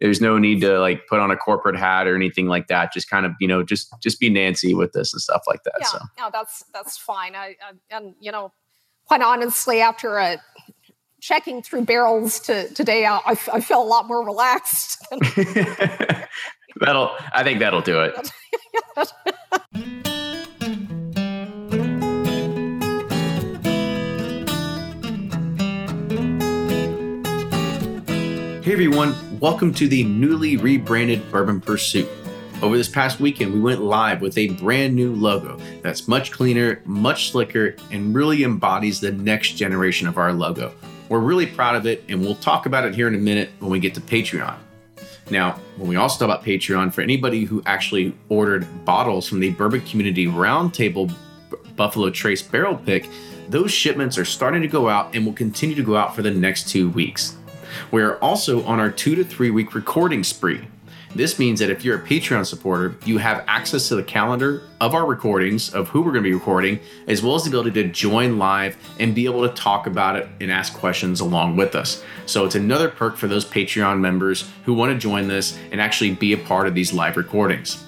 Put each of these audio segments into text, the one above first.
there's no need to like put on a corporate hat or anything like that. Just kind of, you know, just just be Nancy with this and stuff like that. Yeah, so. yeah, that's that's fine. I, I, and you know, quite honestly, after a checking through barrels to, today, I, I feel a lot more relaxed. that'll, I think that'll do it. Hey everyone, welcome to the newly rebranded Bourbon Pursuit. Over this past weekend, we went live with a brand new logo that's much cleaner, much slicker, and really embodies the next generation of our logo. We're really proud of it, and we'll talk about it here in a minute when we get to Patreon. Now, when we also talk about Patreon, for anybody who actually ordered bottles from the Bourbon Community Roundtable Buffalo Trace Barrel Pick, those shipments are starting to go out and will continue to go out for the next two weeks. We are also on our two to three week recording spree. This means that if you're a Patreon supporter, you have access to the calendar of our recordings, of who we're going to be recording, as well as the ability to join live and be able to talk about it and ask questions along with us. So it's another perk for those Patreon members who want to join this and actually be a part of these live recordings.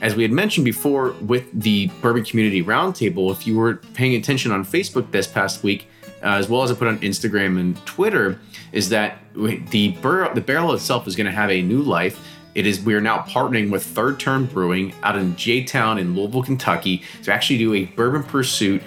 As we had mentioned before with the Bourbon Community Roundtable, if you were paying attention on Facebook this past week, uh, as well as I put on Instagram and Twitter, is that the barrel, the barrel itself is going to have a new life. It is we are now partnering with Third Turn Brewing out in J Town in Louisville, Kentucky, to actually do a Bourbon Pursuit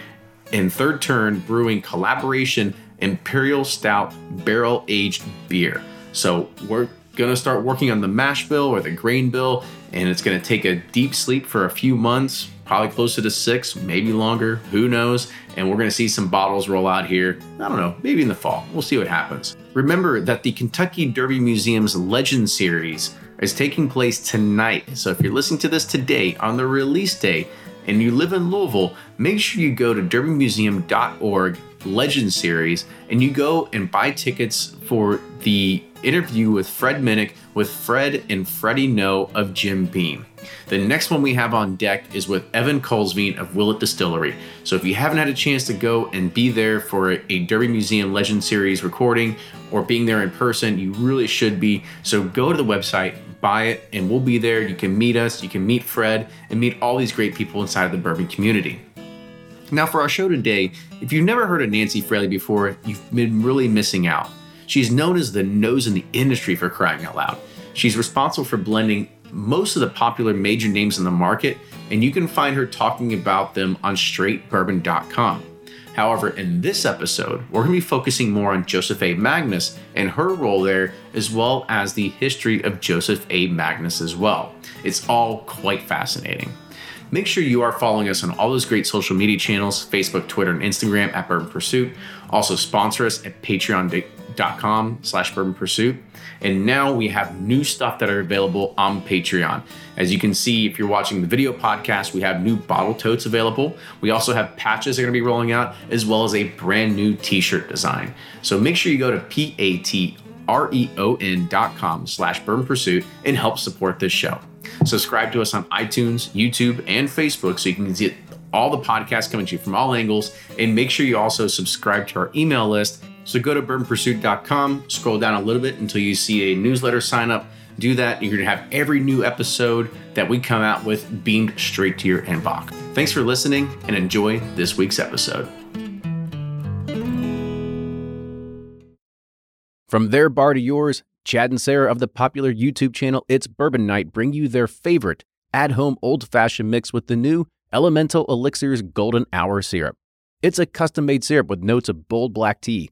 and Third Turn Brewing collaboration Imperial Stout barrel aged beer. So we're going to start working on the mash bill or the grain bill, and it's going to take a deep sleep for a few months, probably closer to six, maybe longer, who knows. And we're to see some bottles roll out here, I don't know, maybe in the fall. We'll see what happens. Remember that the Kentucky Derby Museum's Legend Series is taking place tonight. So if you're listening to this today on the release day and you live in Louisville, make sure you go to derbymuseum.org Legend Series and you go and buy tickets for the interview with Fred Minnick with Fred and Freddie Noe of Jim Beam. The next one we have on deck is with Evan Kulsveen of Willet Distillery. So if you haven't had a chance to go and be there for a Derby Museum Legend Series recording or being there in person, you really should be. So go to the website, buy it, and we'll be there. You can meet us, you can meet Fred, and meet all these great people inside of the bourbon community. Now, for our show today, if you've never heard of Nancy Fraley before, you've been really missing out. She's known as the nose in the industry for crying out loud. She's responsible for blending most of the popular major names in the market, and you can find her talking about them on straightbourbon.com. However, in this episode, we're going to be focusing more on Joseph A. Magnus and her role there, as well as the history of Joseph A. Magnus as well. It's all quite fascinating. Make sure you are following us on all those great social media channels Facebook, Twitter, and Instagram at Bourbon Pursuit. Also sponsor us at patreon.com slash bourbon pursuit. And now we have new stuff that are available on Patreon. As you can see, if you're watching the video podcast, we have new bottle totes available. We also have patches that are going to be rolling out, as well as a brand new t-shirt design. So make sure you go to P-A-T-R-E-O-N dot com slash burn pursuit and help support this show. Subscribe to us on iTunes, YouTube, and Facebook so you can get all the podcasts coming to you from all angles. And make sure you also subscribe to our email list. So go to bourbonpursuit.com, scroll down a little bit until you see a newsletter sign up. Do that. And you're going to have every new episode that we come out with beamed straight to your inbox. Thanks for listening and enjoy this week's episode. From their bar to yours, Chad and Sarah of the popular YouTube channel It's Bourbon Night bring you their favorite at home old fashioned mix with the new Elemental Elixir's Golden Hour Syrup. It's a custom made syrup with notes of bold black tea,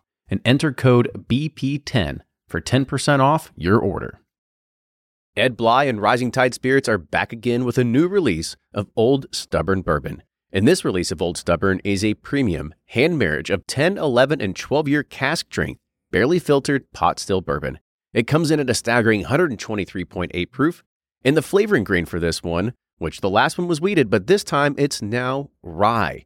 and enter code BP10 for 10% off your order. Ed Bly and Rising Tide Spirits are back again with a new release of Old Stubborn Bourbon. And this release of Old Stubborn is a premium hand marriage of 10, 11, and 12 year cask strength, barely filtered pot still bourbon. It comes in at a staggering 123.8 proof, and the flavoring grain for this one, which the last one was wheated, but this time it's now rye.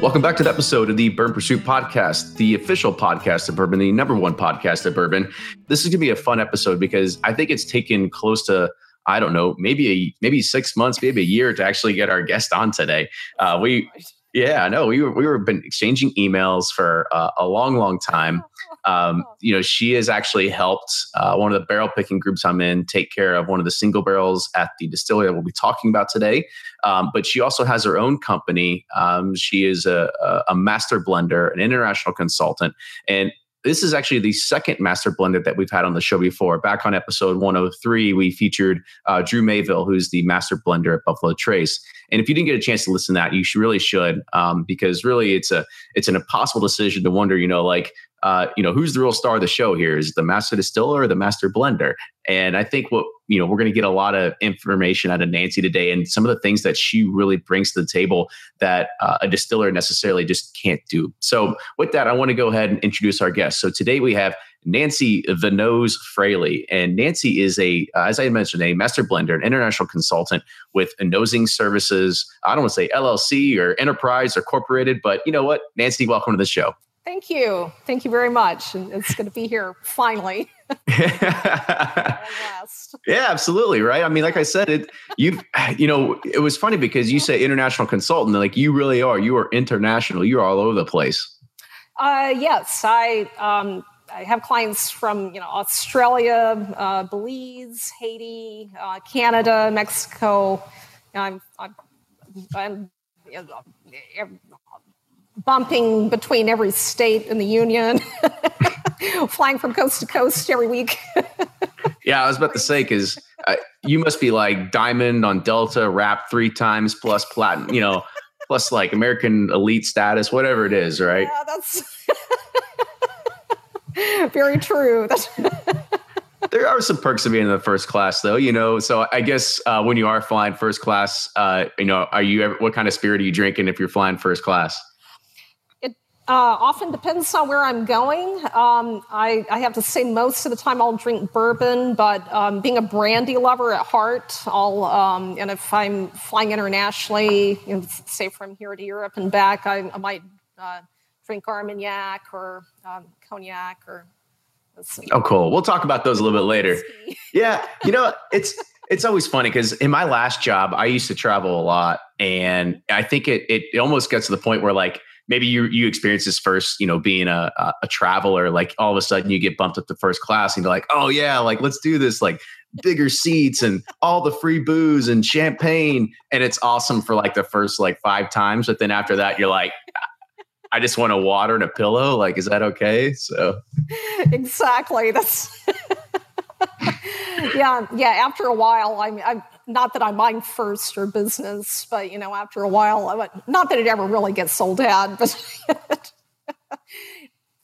Welcome back to the episode of the Bourbon Pursuit podcast, the official podcast of bourbon, the number one podcast of bourbon. This is going to be a fun episode because I think it's taken close to I don't know, maybe a maybe six months, maybe a year to actually get our guest on today. Uh, we yeah, I know. We were we were been exchanging emails for uh, a long, long time. Um, you know, she has actually helped uh, one of the barrel picking groups I'm in take care of one of the single barrels at the distillery that we'll be talking about today. Um, but she also has her own company. Um, she is a, a master blender, an international consultant, and this is actually the second master blender that we've had on the show before. Back on episode 103, we featured uh, Drew Mayville, who's the master blender at Buffalo Trace. And if you didn't get a chance to listen to that, you should really should, um, because really it's a it's an impossible decision to wonder, you know, like uh, you know, who's the real star of the show here? Is the master distiller or the master blender? And I think what you know we're going to get a lot of information out of Nancy today, and some of the things that she really brings to the table that uh, a distiller necessarily just can't do. So with that, I want to go ahead and introduce our guest. So today we have Nancy the Nose Fraley, and Nancy is a, uh, as I mentioned, a master blender, an international consultant with nosing services. I don't want to say LLC or enterprise or corporated, but you know what, Nancy, welcome to the show. Thank you. Thank you very much. It's going to be here finally. yeah, absolutely. Right. I mean, like I said, it, you, you know, it was funny because you say international consultant, like you really are, you are international. You're all over the place. Uh, yes. I, um, I have clients from, you know, Australia, uh, Belize, Haiti, uh, Canada, Mexico. I'm, I'm, I'm you know, bumping between every state in the union, flying from coast to coast every week. yeah, I was about to say because uh, you must be like diamond on Delta, wrap three times plus platinum, you know, plus like American elite status, whatever it is, right? Yeah, that's very true. there are some perks of being in the first class, though. You know, so I guess uh, when you are flying first class, uh, you know, are you ever, what kind of spirit are you drinking if you're flying first class? Uh, often depends on where I'm going. Um, I, I, have to say, most of the time I'll drink bourbon, but um, being a brandy lover at heart, I'll, um, and if I'm flying internationally, you know, say from here to Europe and back, I, I might uh, drink Armagnac or um, cognac or. Oh, cool. We'll talk about those a little bit later. yeah, you know, it's it's always funny because in my last job, I used to travel a lot, and I think it it almost gets to the point where like maybe you you experience this first, you know, being a, a traveler, like all of a sudden you get bumped up to first class and you're like, oh yeah, like let's do this, like bigger seats and all the free booze and champagne. And it's awesome for like the first like five times. But then after that, you're like, I just want a water and a pillow. Like, is that okay? So exactly. That's yeah, yeah. After a while, I mean, I'm not that I mind first or business, but you know, after a while, I, not that it ever really gets sold out, but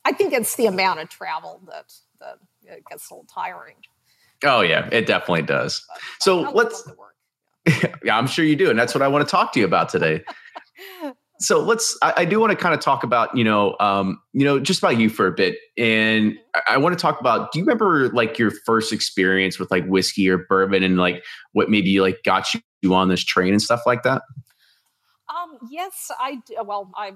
I think it's the amount of travel that that it gets a little tiring. Oh yeah, it definitely does. But, so let's. yeah, I'm sure you do, and that's what I want to talk to you about today. so let's I, I, do want to kind of talk about you know um you know just about you for a bit and mm-hmm. I, I, want to talk about do you remember like your first experience with like whiskey or bourbon and like what maybe like got you on this train and stuff like that? Um yes i well i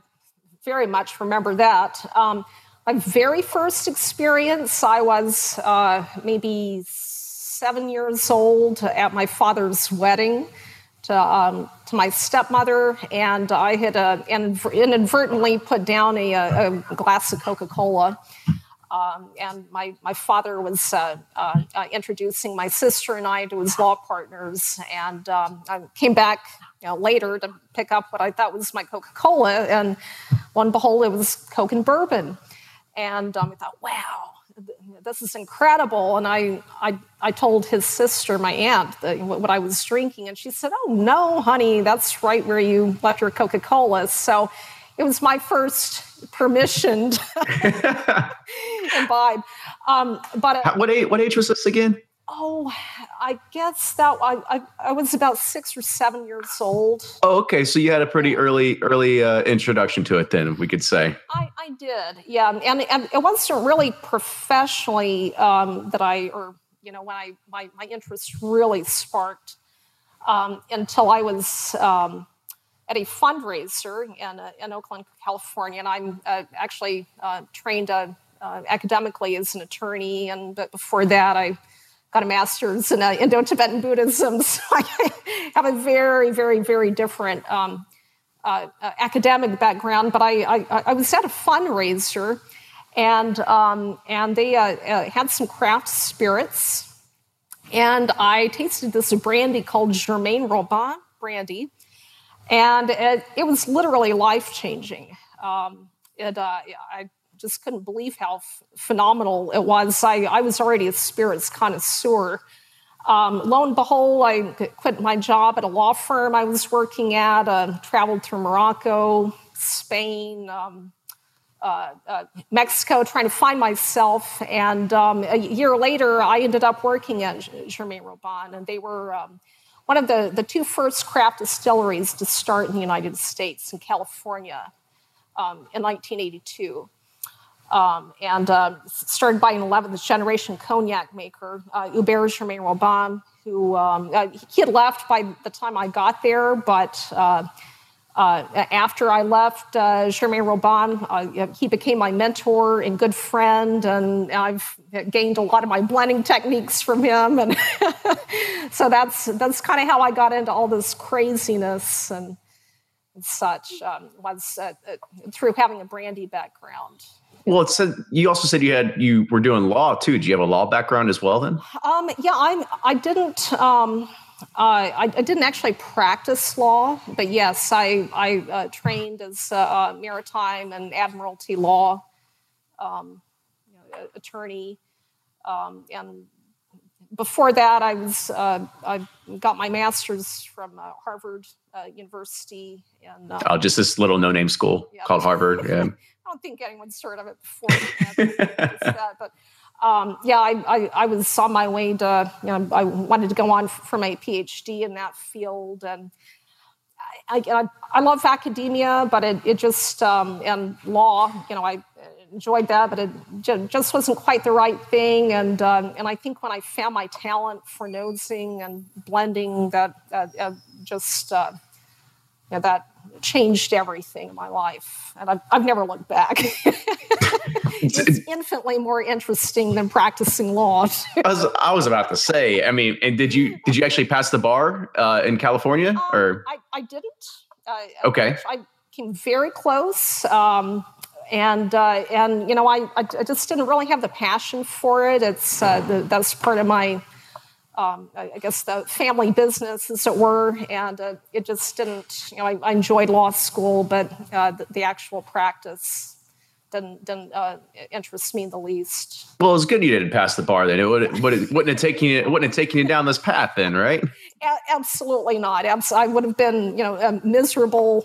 very much remember that. Um my very first experience i was uh maybe seven years old at my father's wedding to, um, to my stepmother, and I had uh, inadvertently put down a, a glass of Coca Cola. Um, and my, my father was uh, uh, uh, introducing my sister and I to his law partners. And um, I came back you know, later to pick up what I thought was my Coca Cola. And lo and behold, it was Coke and bourbon. And um, I thought, wow, this is incredible. And I, I, I told his sister, my aunt, that, what I was drinking. And she said, Oh, no, honey, that's right where you left your Coca Cola. So it was my first permissioned imbibe. Um, but what age, what age was this again? Oh, I guess that I, I, I, was about six or seven years old. Oh, okay. So you had a pretty early early uh, introduction to it, then we could say. I, I did, yeah, and, and it wasn't really professionally um, that I, or you know, when I my my interest really sparked um, until I was um, at a fundraiser in uh, in Oakland, California, and I'm uh, actually uh, trained uh, uh, academically as an attorney, and but before that I got a master's in uh, Indo-Tibetan Buddhism. So I have a very, very, very different um, uh, uh, academic background. But I, I, I, was at a fundraiser, and um, and they uh, uh, had some craft spirits, and I tasted this brandy called Germain Robin brandy, and it, it was literally life changing. Um, it, I just couldn't believe how phenomenal it was. I, I was already a spirits connoisseur. Um, lo and behold, I quit my job at a law firm I was working at, uh, traveled through Morocco, Spain, um, uh, uh, Mexico, trying to find myself. And um, a year later, I ended up working at Germain Robin, and they were um, one of the, the two first craft distilleries to start in the United States, in California, um, in 1982 um, and uh, started by an 11th generation cognac maker, uh, Hubert Germain Robin, who um, uh, he had left by the time I got there, but uh, uh, after I left Germain Robin, uh, he became my mentor and good friend, and I've gained a lot of my blending techniques from him, and so that's that's kind of how I got into all this craziness and, and such um, was through having a brandy background. Well, it said you also said you had you were doing law too. Do you have a law background as well? Then? Um, yeah, I'm. I didn't. Um, uh, I, I, didn't actually practice law, but yes, I I uh, trained as a, maritime and admiralty law um, you know, attorney, um, and before that, I was uh, I got my master's from uh, Harvard uh, University. And oh, just this little no-name school yeah. called Harvard. Yeah. I don't think anyone's heard of it before. that, but um, yeah, I, I, I, was on my way to, you know, I wanted to go on for my PhD in that field. And I, I, I love academia, but it, it just, um, and law, you know, I enjoyed that, but it just wasn't quite the right thing. And, um, and I think when I found my talent for nosing and blending, that uh, uh, just, uh, you know, that changed everything in my life, and I've, I've never looked back. it's infinitely more interesting than practicing law. I was I was about to say. I mean, and did you did you actually pass the bar uh, in California um, or? I, I didn't. Uh, okay. I, came very close. Um, and uh, and you know I, I just didn't really have the passion for it. It's uh, the, that's part of my um, I guess the family business, as it were, and uh, it just didn't. You know, I, I enjoyed law school, but uh, the, the, actual practice didn't didn't uh, interest me in the least. Well, it's good you didn't pass the bar. Then it would would it, wouldn't have taken you wouldn't have taken you down this path. Then, right? A- absolutely not. Abs- I would have been, you know, a miserable,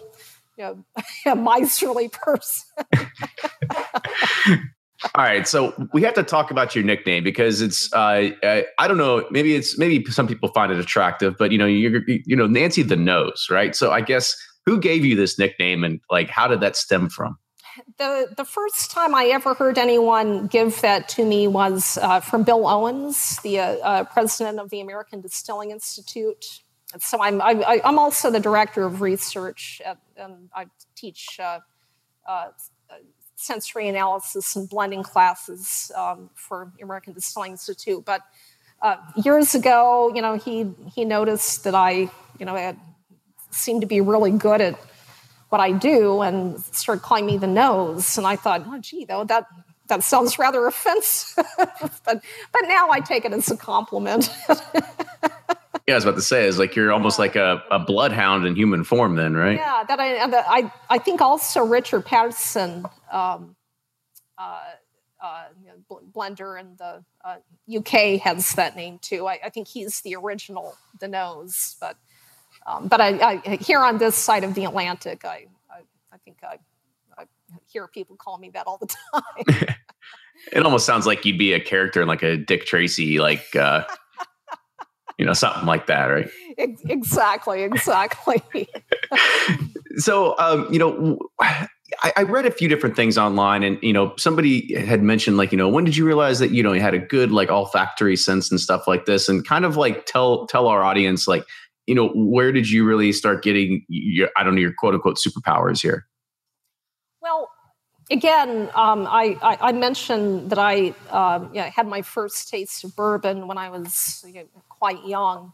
you know, a miserly person. All right, so we have to talk about your nickname because it's uh, I, I don't know maybe it's maybe some people find it attractive, but you know you're you know Nancy the Nose, right? So I guess who gave you this nickname and like how did that stem from? The the first time I ever heard anyone give that to me was uh, from Bill Owens, the uh, uh, president of the American Distilling Institute. So I'm I, am also the director of research, at, and I teach uh, uh, sensory analysis and blending classes um, for American Distilling Institute. But uh, years ago, you know, he he noticed that I, you know, had seemed to be really good at what I do, and started calling me the nose. And I thought, oh, gee, though that that sounds rather offensive. but but now I take it as a compliment. Yeah, I was about to say is like you're almost like a, a bloodhound in human form, then, right? Yeah, that I that I I think also Richard Paterson, um, uh, uh, blender in the uh, UK has that name too. I, I, think he's the original, the nose, but um, but I, I, here on this side of the Atlantic, I I, I think I, I hear people call me that all the time. it almost sounds like you'd be a character in like a Dick Tracy, like. You know, something like that, right? Exactly, exactly. so, um, you know, I, I, read a few different things online, and you know, somebody had mentioned like, you know, when did you realize that you know you had a good like olfactory sense and stuff like this, and kind of like tell tell our audience like, you know, where did you really start getting your I don't know your quote unquote superpowers here? Well, again, um, I, I, I, mentioned that I um, know, had my first taste of bourbon when I was you know, quite young.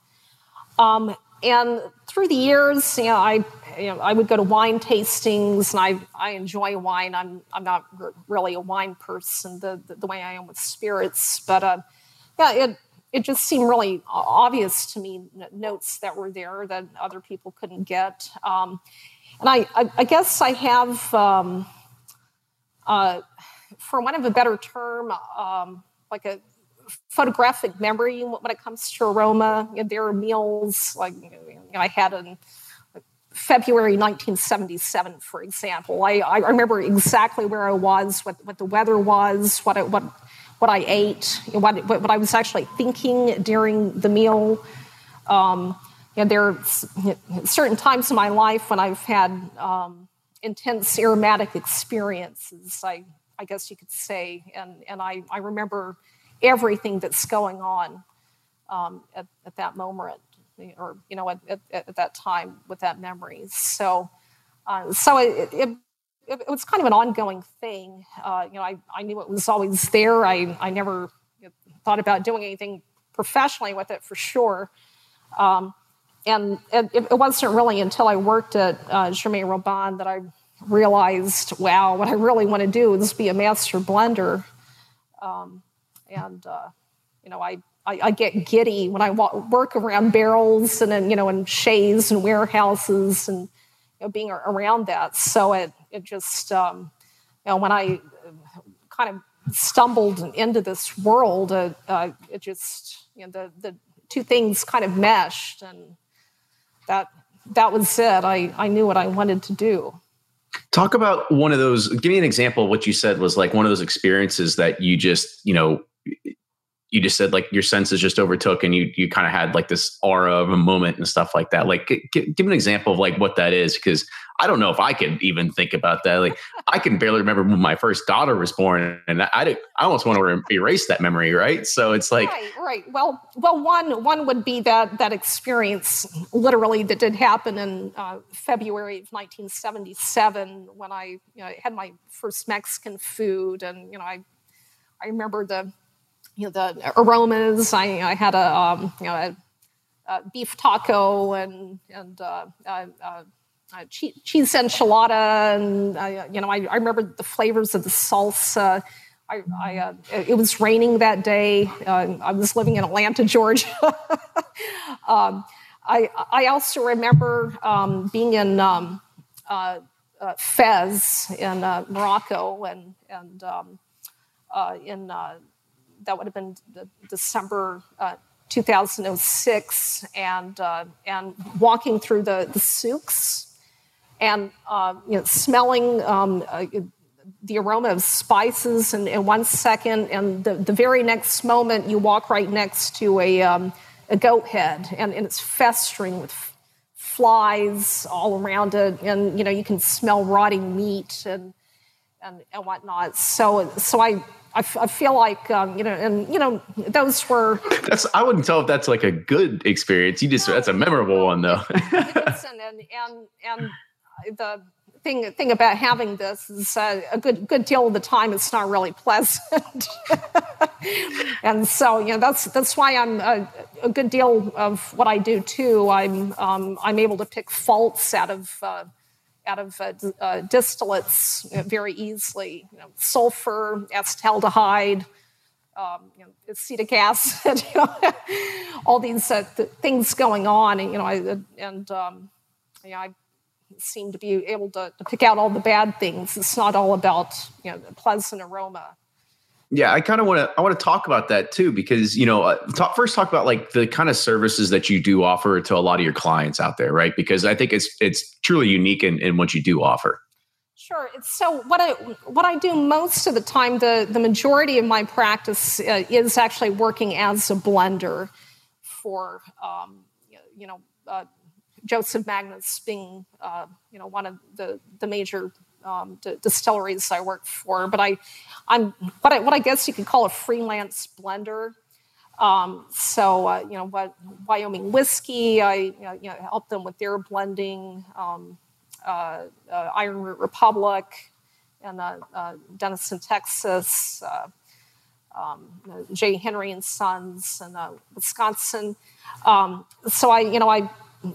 Um, and through the years, you know, I, you know, I would go to wine tastings, and I, I enjoy wine. I'm, I'm not really a wine person the, the, the, way I am with spirits, but uh, yeah, it, it just seemed really obvious to me notes that were there that other people couldn't get. Um, and I, I, I, guess I have, um, uh, for want of a better term, um, like a photographic memory when it comes to aroma. You know, there are meals like you know, I had in February 1977, for example. I, I remember exactly where I was, what, what the weather was, what I, what what I ate, what, what I was actually thinking during the meal. Um, you know, there are certain times in my life when I've had um, intense aromatic experiences, I, I guess you could say, and, and I, I remember everything that's going on um, at, at, that moment or you know at, at, at, that time with that memory. So uh, so it, it, it, was kind of an ongoing thing. Uh, you know I, I knew it was always there. I, I never thought about doing anything professionally with it for sure. Um, and it, it, wasn't really until i worked at uh, Germain Robin that i realized wow what i really want to do is be a master blender. Um, and uh, you know, I, I, I get giddy when I work around barrels and then you know in chais and warehouses and you know, being around that. So it it just um, you know when I kind of stumbled into this world, uh, uh, it just you know the the two things kind of meshed and that that was it. I, I knew what I wanted to do. Talk about one of those. Give me an example of what you said was like one of those experiences that you just, you know, you just said like your senses just overtook and you you kind of had like this aura of a moment and stuff like that. Like g- give an example of like what that is because i don't know if i can even think about that. Like i can barely remember when my first daughter was born and i i, almost want to erase that memory right? So it's like right right. Well well one one would be that that experience literally that did happen in uh, february of 1977 when i you know, had my first mexican food and you know i i remember the you know the aromas. I, I had a um, you know a, a, beef taco and and uh, uh, uh, cheese enchilada, and you know I, I, remember the flavors of the salsa. I, I uh, it was raining that day. Uh, I was living in Atlanta, Georgia. um, I I also remember um, being in um, uh, uh, Fez in uh, Morocco, and and um, uh, in uh, that would have been December 2006, and and walking through the the souks, and you know, smelling. Um, the aroma of spices in, in, one second, and the, the very next moment you walk right next to a, um, a goat head, and, and it's festering with flies all around it, and you know you can smell rotting meat and and, and whatnot. So so I. I, f- I feel like um, you know, and you know, those were. That's I wouldn't tell if that's like a good experience. You just no, that's a memorable one though. and, and and and the thing thing about having this is uh, a good good deal of the time it's not really pleasant, and so you know that's that's why I'm a, a, good deal of what I do too. I'm um, I'm able to pick faults out of. Uh, out of uh, uh distillates very easily, you know, sulfur, acetaldehyde, um, you know, acetic acid, you know, all these uh, th- things going on, and you know, I, and um, you know, I seem to be able to, to pick out all the bad things. It's not all about you know the pleasant aroma. Yeah, I kind of want to I want to talk about that too because you know uh, talk, first talk about like the kind of services that you do offer to a lot of your clients out there, right? Because I think it's it's truly unique in, in what you do offer. Sure. So what I what I do most of the time, the the majority of my practice uh, is actually working as a blender for um, you know uh, Joseph Magnus being, uh, you know, one of the, the major um, distilleries I work for. But I, I'm what I, what I guess you could call a freelance blender. Um, so uh, you know, what Wyoming whiskey, I you know, you know, help them with their blending. Um, uh, uh Iron Root Republic, and uh, uh, Denison, Texas. Um, J. Henry and Sons, and Wisconsin. Um, so I, you know, I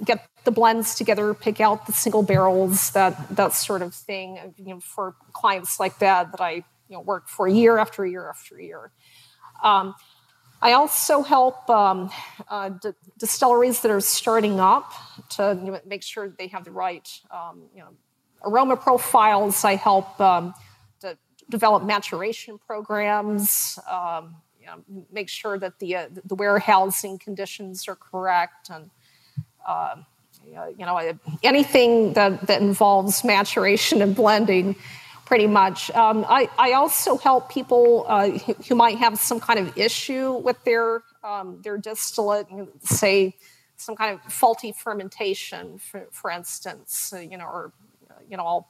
get the blends together, pick out the single barrels, that that sort of thing. You know, for clients like that that I you know work for year after year after year. Um, I also help um, uh, d- distilleries that are starting up to you know, make sure they have the right um, you know, aroma profiles. I help um, to develop maturation programs. Um, you know, make sure that the uh, the warehousing conditions are correct and uh, you know, anything that, that involves maturation and blending, pretty much. Um, I, I also help people uh, who might have some kind of issue with their um, their distillate, say some kind of faulty fermentation, for, for instance, uh, you know, or you know, I'll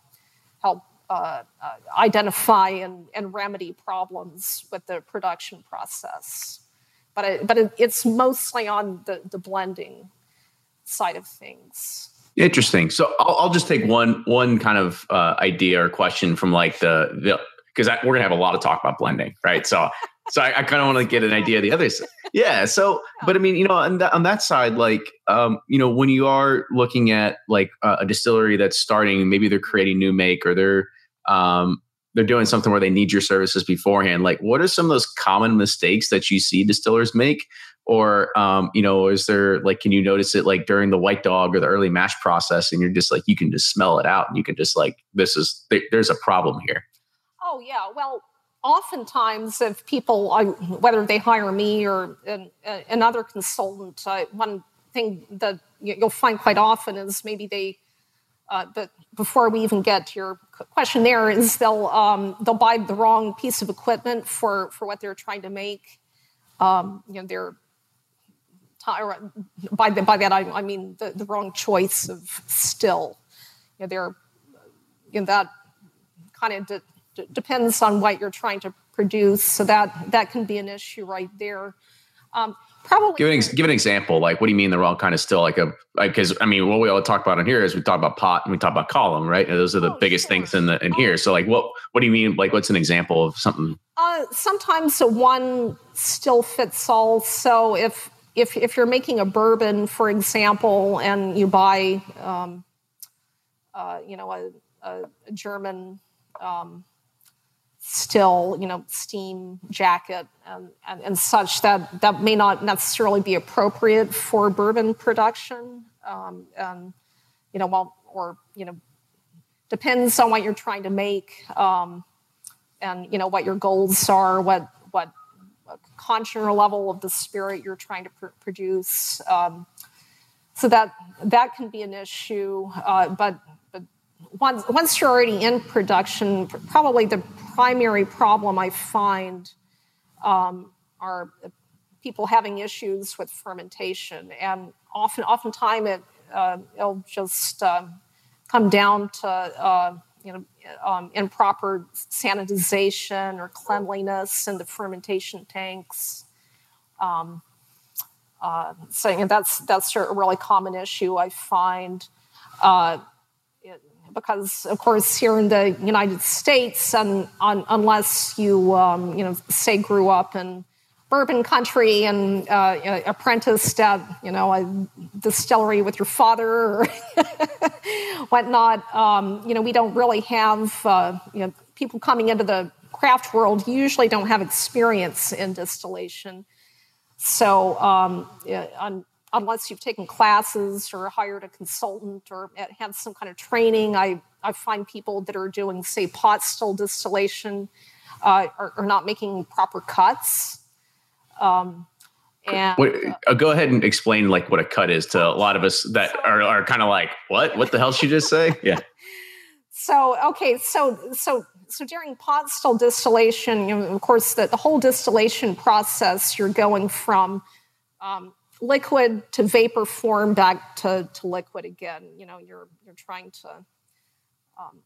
help uh, uh, identify and, and remedy problems with the production process. But it, but it, it's mostly on the, the blending side of things. Interesting. So I'll, I'll just take one one kind of uh, idea or question from like the the because we're gonna have a lot of talk about blending, right? So so I, I kind of want to get an idea of the others. Yeah. So, but I mean, you know, on that, on that side, like, um, you know, when you are looking at like uh, a distillery that's starting, maybe they're creating new make or they're um, they're doing something where they need your services beforehand. Like, what are some of those common mistakes that you see distillers make or um, you know is there like can you notice it like during the white dog or the early mash process and you're just like you can just smell it out and you can just like this is there's a problem here? Oh yeah. Well oftentimes if people whether they hire me or an, another consultant uh, one thing that you'll find quite often is maybe they uh, but before we even get to your question there is they'll um, they'll buy the wrong piece of equipment for for what they're trying to make. Um, you know they're by, the, by that I, I mean the, the, wrong choice of still. You know, there, you know, that kind of de- de- depends on what you're trying to produce, so that that can be an issue right there. Um, probably give an, ex- give an example. Like, what do you mean the wrong kind of still? Like a because like, I mean, what we all talk about in here is we talk about pot and we talk about column, right? And those are the oh, biggest sure. things in the in oh. here. So, like, what what do you mean? Like, what's an example of something? Uh, sometimes a one still fits all. So if if, if you're making a bourbon, for example, and you buy, um, uh, you know, a, a, a German um, still, you know, steam jacket and, and, and, such, that, that may not necessarily be appropriate for bourbon production. Um, and, you know, well, or, you know, depends on what you're trying to make, um, and you know what your goals are, what congener level of the spirit you're trying to pr- produce. Um, so that that can be an issue, uh, but but once once you're already in production, probably the primary problem I find um, are people having issues with fermentation, and often oftentimes it uh, it'll just uh, come down to uh, you know um, improper sanitization or cleanliness in the fermentation tanks. Um, uh, so you know, that's that's a really common issue I find. Uh, it, because of course here in the United States, and unless you um, you know say grew up in bourbon country and uh, apprenticed at you know a distillery with your father or whatnot, um, you know we don't really have uh, you know people coming into the craft world usually don't have experience in distillation. So um, unless you've taken classes or hired a consultant or had some kind of training, I, I find people that are doing, say, pot still distillation uh, are, are, not making proper cuts. Um, and, what, uh, go ahead and explain like what a cut is to a lot of us that so, are, are kind of like, what? What the hell she just say? Yeah. So okay, so so so during pot still distillation, you know, of course, the, the whole distillation process, you're going from um, liquid to vapor form back to, to liquid again. You know, you're you're trying to. Um,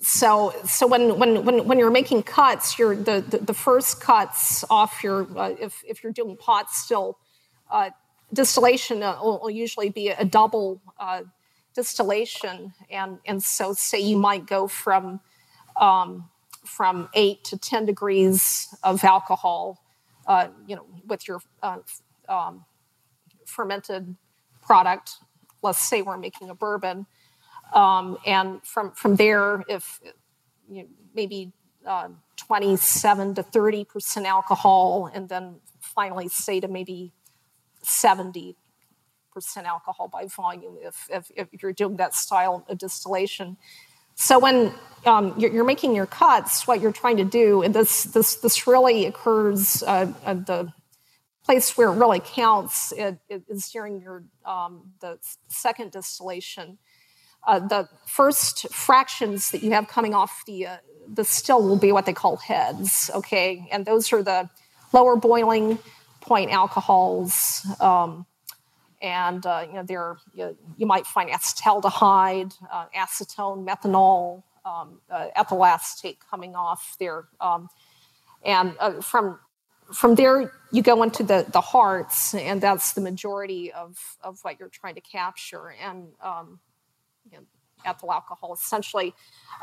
so so when, when when when you're making cuts, you're the the, the first cuts off your uh, if if you're doing pot still. Uh, distillation uh, will, usually be a double uh, distillation, and and so say you might go from um, from eight to 10 degrees of alcohol, uh, you know, with your uh, um, fermented product. Let's say we're making a bourbon. Um, and from, from there, if you know, maybe uh, 27 to 30% alcohol, and then finally say to maybe 70% alcohol by volume if, if, if you're doing that style of distillation. So when um, you're, you're, making your cuts, what you're trying to do, and this this this really occurs uh, at the place where it really counts it, it is during your um, the second distillation. Uh, the first fractions that you have coming off the uh, the still will be what they call heads, okay, and those are the lower boiling point alcohols. Um, and uh, you know there you, you, might find acetaldehyde, uh, acetone, methanol, um, uh, ethyl acetate coming off there, um, and uh, from from there you go into the the hearts, and that's the majority of of what you're trying to capture, and um, you know, ethyl alcohol essentially.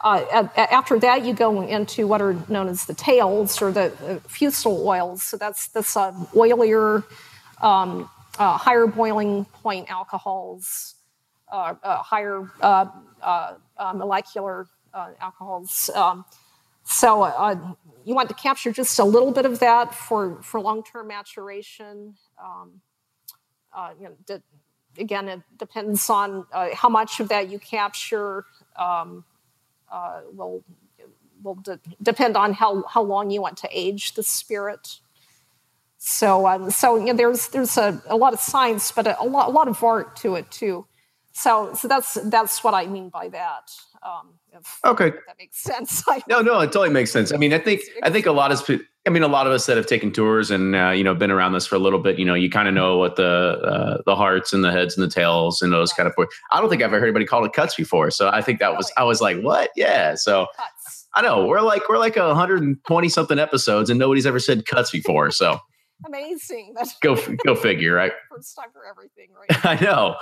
Uh, after that, you go into what are known as the tails or the, fusel oils. So that's this uh, oilier. Um, uh, higher boiling point alcohols, uh, uh, higher molecular alcohols. Um, so you want to capture just a little bit of that for, for long-term maturation. Um, you know, again, it depends on how much of that you capture. Um, will will de- depend on how, how long you want to age the spirit. So, um, so you know, there's there's a, a lot of science, but a, a, lot a lot of art to it too. So, so that's that's what I mean by that. Um, if, okay, if that makes sense. no, no, it totally makes sense. I mean, I think I think a lot of I mean, a lot of us that have taken tours and uh, you know been around this for a little bit, you know, you kind of know what the uh, the hearts and the heads and the tails and those kind of. I don't think I've ever heard anybody call it cuts before, so I think that was I was like, what? Yeah, so. Cuts. I know we're like we're like 120 something episodes and nobody's ever said cuts before. So amazing. That's go go figure, right? First time for everything, right? I know.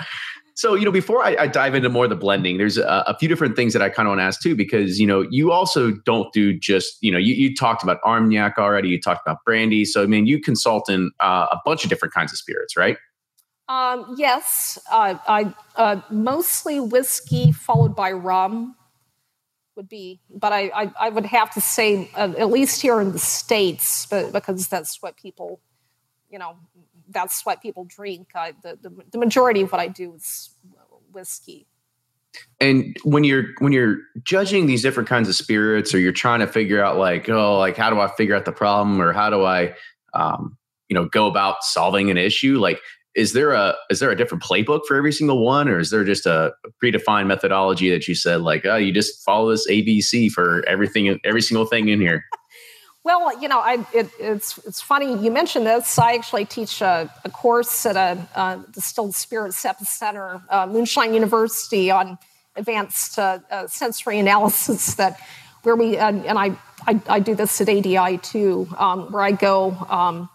So you know, before I, I dive into more of the blending, there's a, a few different things that I kind of want to ask too, because you know, you also don't do just you know, you, you talked about armagnac already, you talked about brandy, so I mean, you consult in uh, a bunch of different kinds of spirits, right? Um, yes, uh, I uh, mostly whiskey followed by rum would be, but I, I, I would have to say uh, at least here in the states, but because that's what people you know, that's what people drink. I, the, the, the majority of what I do is whiskey. and when you're when you're judging these different kinds of spirits or you're trying to figure out like oh like how do i figure out the problem or how do i um, you know go about solving an issue like is there a is there a different playbook for every single one or is there just a predefined methodology that you said like oh you just follow this abc for everything every single thing in here well, you know, I, it, it's it's funny you mentioned this. I actually teach a, a course at a, a distilled spirits epicenter, uh, Moonshine University, on advanced uh, uh, sensory analysis that where we uh, and I, I, I do this at ADI too, um, where I go. Um,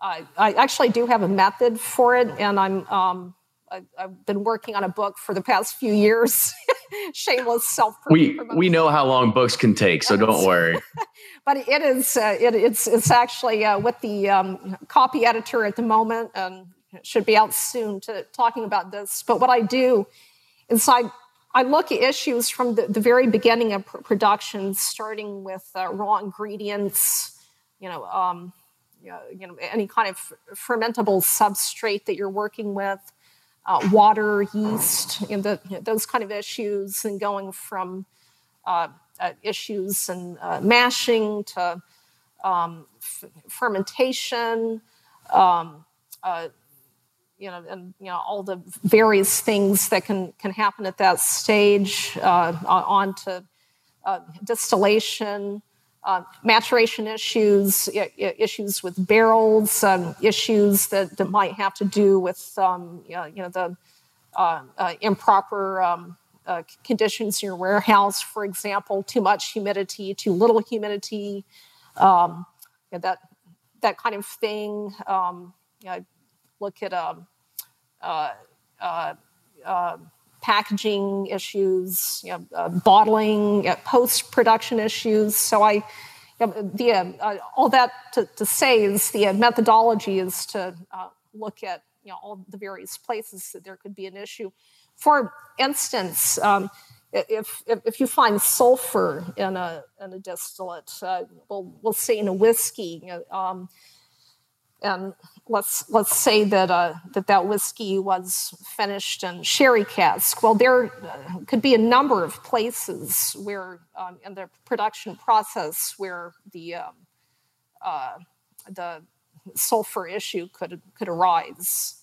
I, I, actually do have a method for it, and I'm um, I, have been working on a book for the past few years. Shameless self. We we know how long books can take, so don't worry. but it is uh, it, it's it's actually uh, with the um, copy editor at the moment, and should be out soon to talking about this. But what I do is I I look at issues from the, the very beginning of pr- production, starting with uh, raw ingredients, you know, um, you know, you know, any kind of fermentable substrate that you're working with, uh, water, yeast, you know, the, you know, those kind of issues, and going from uh, uh issues and uh, mashing to um, f- fermentation. Um, uh, you know, and you know all the various things that can can happen at that stage, on to distillation, uh, maturation issues, I- issues with barrels, um, issues that, that might have to do with um, you, know, you know the uh, uh, improper um, uh, conditions in your warehouse, for example, too much humidity, too little humidity, um, you know, that that kind of thing. Um, you know, look at um, uh, uh, packaging issues, you know, uh, bottling, post production issues. So I, you know, the uh, all that to, to, say is the methodology is to look at you know all the various places that there could be an issue. For instance. Um, if, if, if, you find sulfur in a, in a distillate, uh, we'll, we'll say in a whiskey, you know, um, and let's let's say that uh, that that whiskey was finished in sherry cask. Well, there uh, could be a number of places where um, in the production process where the um, uh, the sulfur issue could could arise.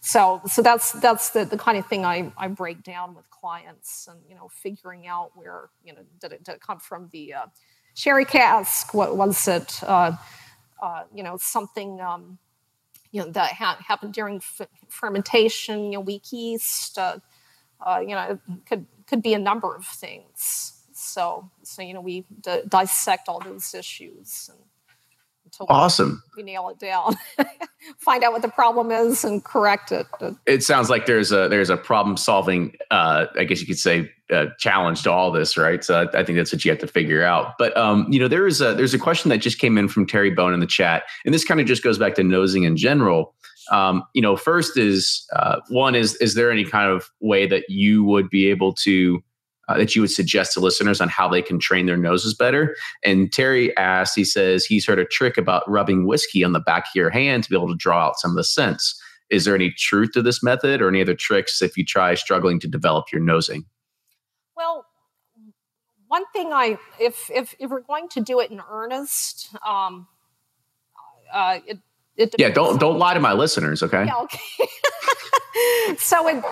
So so that's that's the, the kind of thing I, I break down with clients and you know figuring out where you know did it, did it come from the uh, sherry cask? What was it? Uh, you know, something um, you know that ha- happened during f- fermentation, you know, weak yeast. Uh, uh, you know, could could be a number of things. So, so you know, we d- dissect all those issues. And, until awesome. we, we nail it down, find out what the problem is, and correct it. It sounds like there's a there's a problem solving. Uh, I guess you could say uh, challenge to all this, right? So I, I, think that's what you have to figure out. But um, you know, there is a there's a question that just came in from Terry Bone in the chat, and this kind of just goes back to nosing in general. Um, you know, first is uh, one is is there any kind of way that you would be able to uh, that you would suggest to listeners on how they can train their noses better? And Terry asked, he says he's heard a trick about rubbing whiskey on the back of your hand to be able to draw out some of the scents. Is there any truth to this method or any other tricks if you try struggling to develop your nosing? Well, one thing I, if, if, if we're going to do it in earnest, um, uh, it, it yeah, don't don't lie to my listeners, okay? Yeah, okay. so it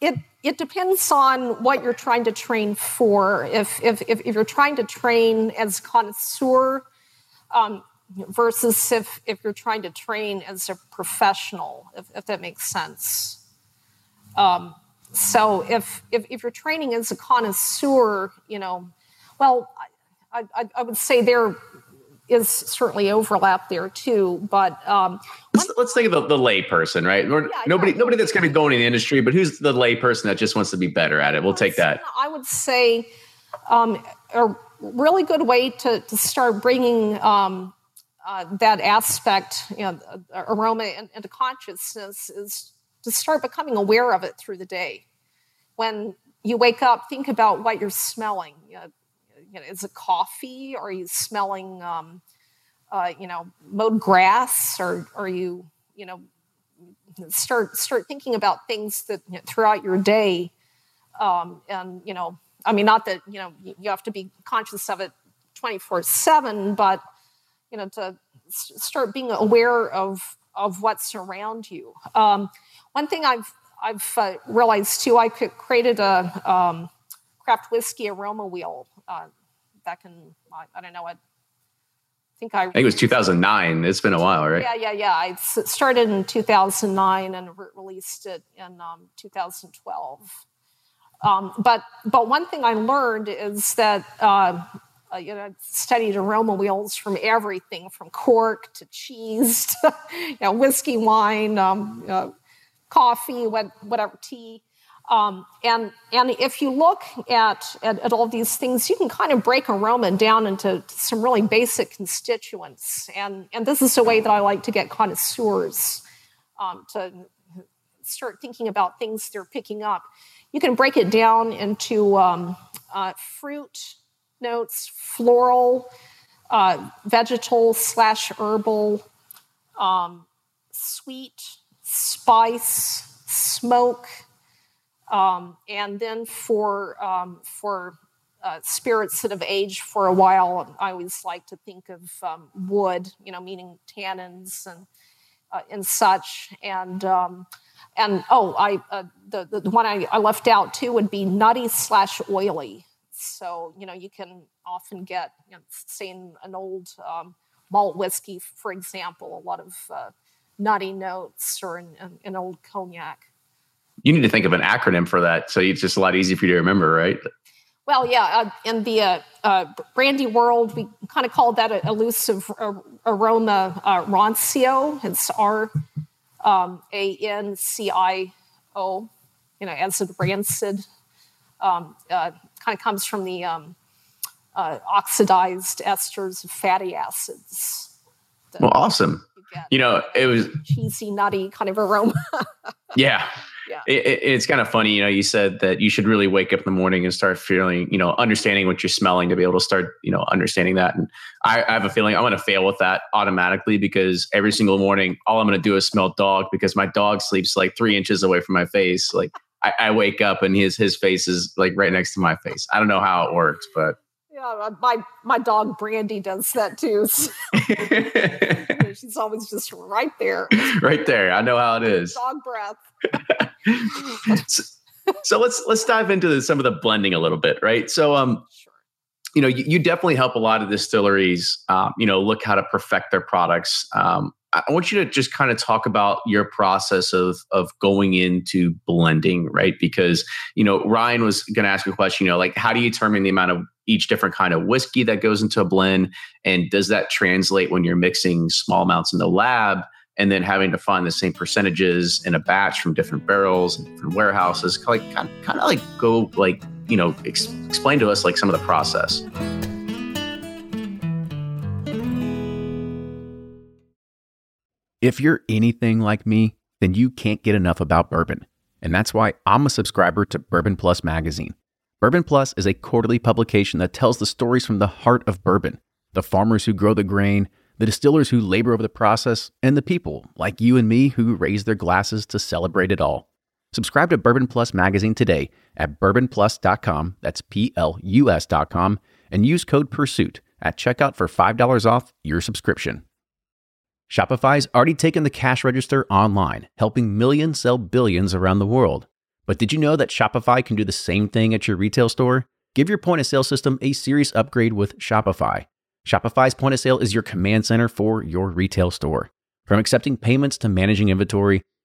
it it depends on what you're trying to train for. If if if, if you're trying to train as connoisseur, um, versus if if you're trying to train as a professional, if, if that makes sense. Um, so if, if if you're training as a connoisseur, you know, well, I, I, I would say there is certainly overlap there too. But um, let's, let's think of the, the lay person, right? Yeah, nobody, yeah. nobody that's going to go in the industry, but who's the lay person that just wants to be better at it? We'll take that. I would say um, a really good way to, to start bringing um, uh, that aspect, you know, aroma into consciousness is to start becoming aware of it through the day. When you wake up, think about what you're smelling. You know, you know, is it coffee? Are you smelling, um, uh, you know, mowed grass? Or are you, you know, start start thinking about things that you know, throughout your day um, and you know, I mean, not that you know you have to be conscious of it 24 seven, but you know, to start being aware of of what's around you. Um, one thing I've I've uh, realized too, I created a um, craft whiskey aroma wheel uh, back in I, don't know what I think I. I think it was 2009. It's been a while, right? Yeah, yeah, yeah. I started in 2009 and re- released it in um, 2012. Um, but but one thing I learned is that uh, uh, you know studied aroma wheels from everything from cork to cheese, to, you know, whiskey, wine, um, uh, coffee, what, whatever tea. Um, and, and if you look at, at, at, all these things, you can kind of break aroma down into some really basic constituents. And, and this is a way that I like to get connoisseurs um, to start thinking about things they're picking up. You can break it down into um, uh, fruit notes, floral, uh, vegetal slash herbal, um, sweet, spice, smoke, um, and then for um, for uh, spirits that have aged for a while, I always like to think of um, wood, you know, meaning tannins and uh, and such. And um, and oh, I uh, the, the one I, I left out too would be nutty slash oily. So you know, you can often get, you know, an old um, malt whiskey, for example, a lot of uh, nutty notes, or an, in old cognac you need to think of an acronym for that so it's just a lot easier for you to remember right? Well yeah uh, in the uh, uh, brandy world we kind of called that a elusive aroma uh, rancio. It's r um, a n c i o you know as a rancid. Um, uh, kind of comes from the um, uh, oxidized esters of fatty acids well awesome. you, you know it was cheesy nutty kind of aroma. Yeah yeah. It, it, it's kind of funny, you know. You said that you should really wake up in the morning and start feeling, you know, understanding what you're smelling to be able to start, you know, understanding that. And I, I have a feeling I'm going to fail with that automatically because every single morning, all I'm going to do is smell dog because my dog sleeps like three inches away from my face. Like I, I wake up and his his face is like right next to my face. I don't know how it works, but yeah, my my dog Brandy does that too. She's always just right there. Right there. I know how it is. Dog breath so, so, let's let's dive into the, some of the blending a little bit, right? So, um, you know, you, you definitely help a lot of distilleries, um, you know, look how to perfect their products. Um, I want you to just kind of talk about your process of of going into blending, right? Because you know, Ryan was going to ask a question. You know, like how do you determine the amount of each different kind of whiskey that goes into a blend, and does that translate when you're mixing small amounts in the lab? and then having to find the same percentages in a batch from different barrels and different warehouses like kind of, kind of like go like you know ex- explain to us like some of the process. If you're anything like me then you can't get enough about bourbon. And that's why i'm a subscriber to bourbon plus magazine. Bourbon plus is a quarterly publication that tells the stories from the heart of bourbon the farmers who grow the grain the distillers who labor over the process, and the people like you and me who raise their glasses to celebrate it all. Subscribe to Bourbon Plus magazine today at bourbonplus.com, that's P L U S.com, and use code PURSUIT at checkout for $5 off your subscription. Shopify's already taken the cash register online, helping millions sell billions around the world. But did you know that Shopify can do the same thing at your retail store? Give your point of sale system a serious upgrade with Shopify. Shopify's point of sale is your command center for your retail store. From accepting payments to managing inventory,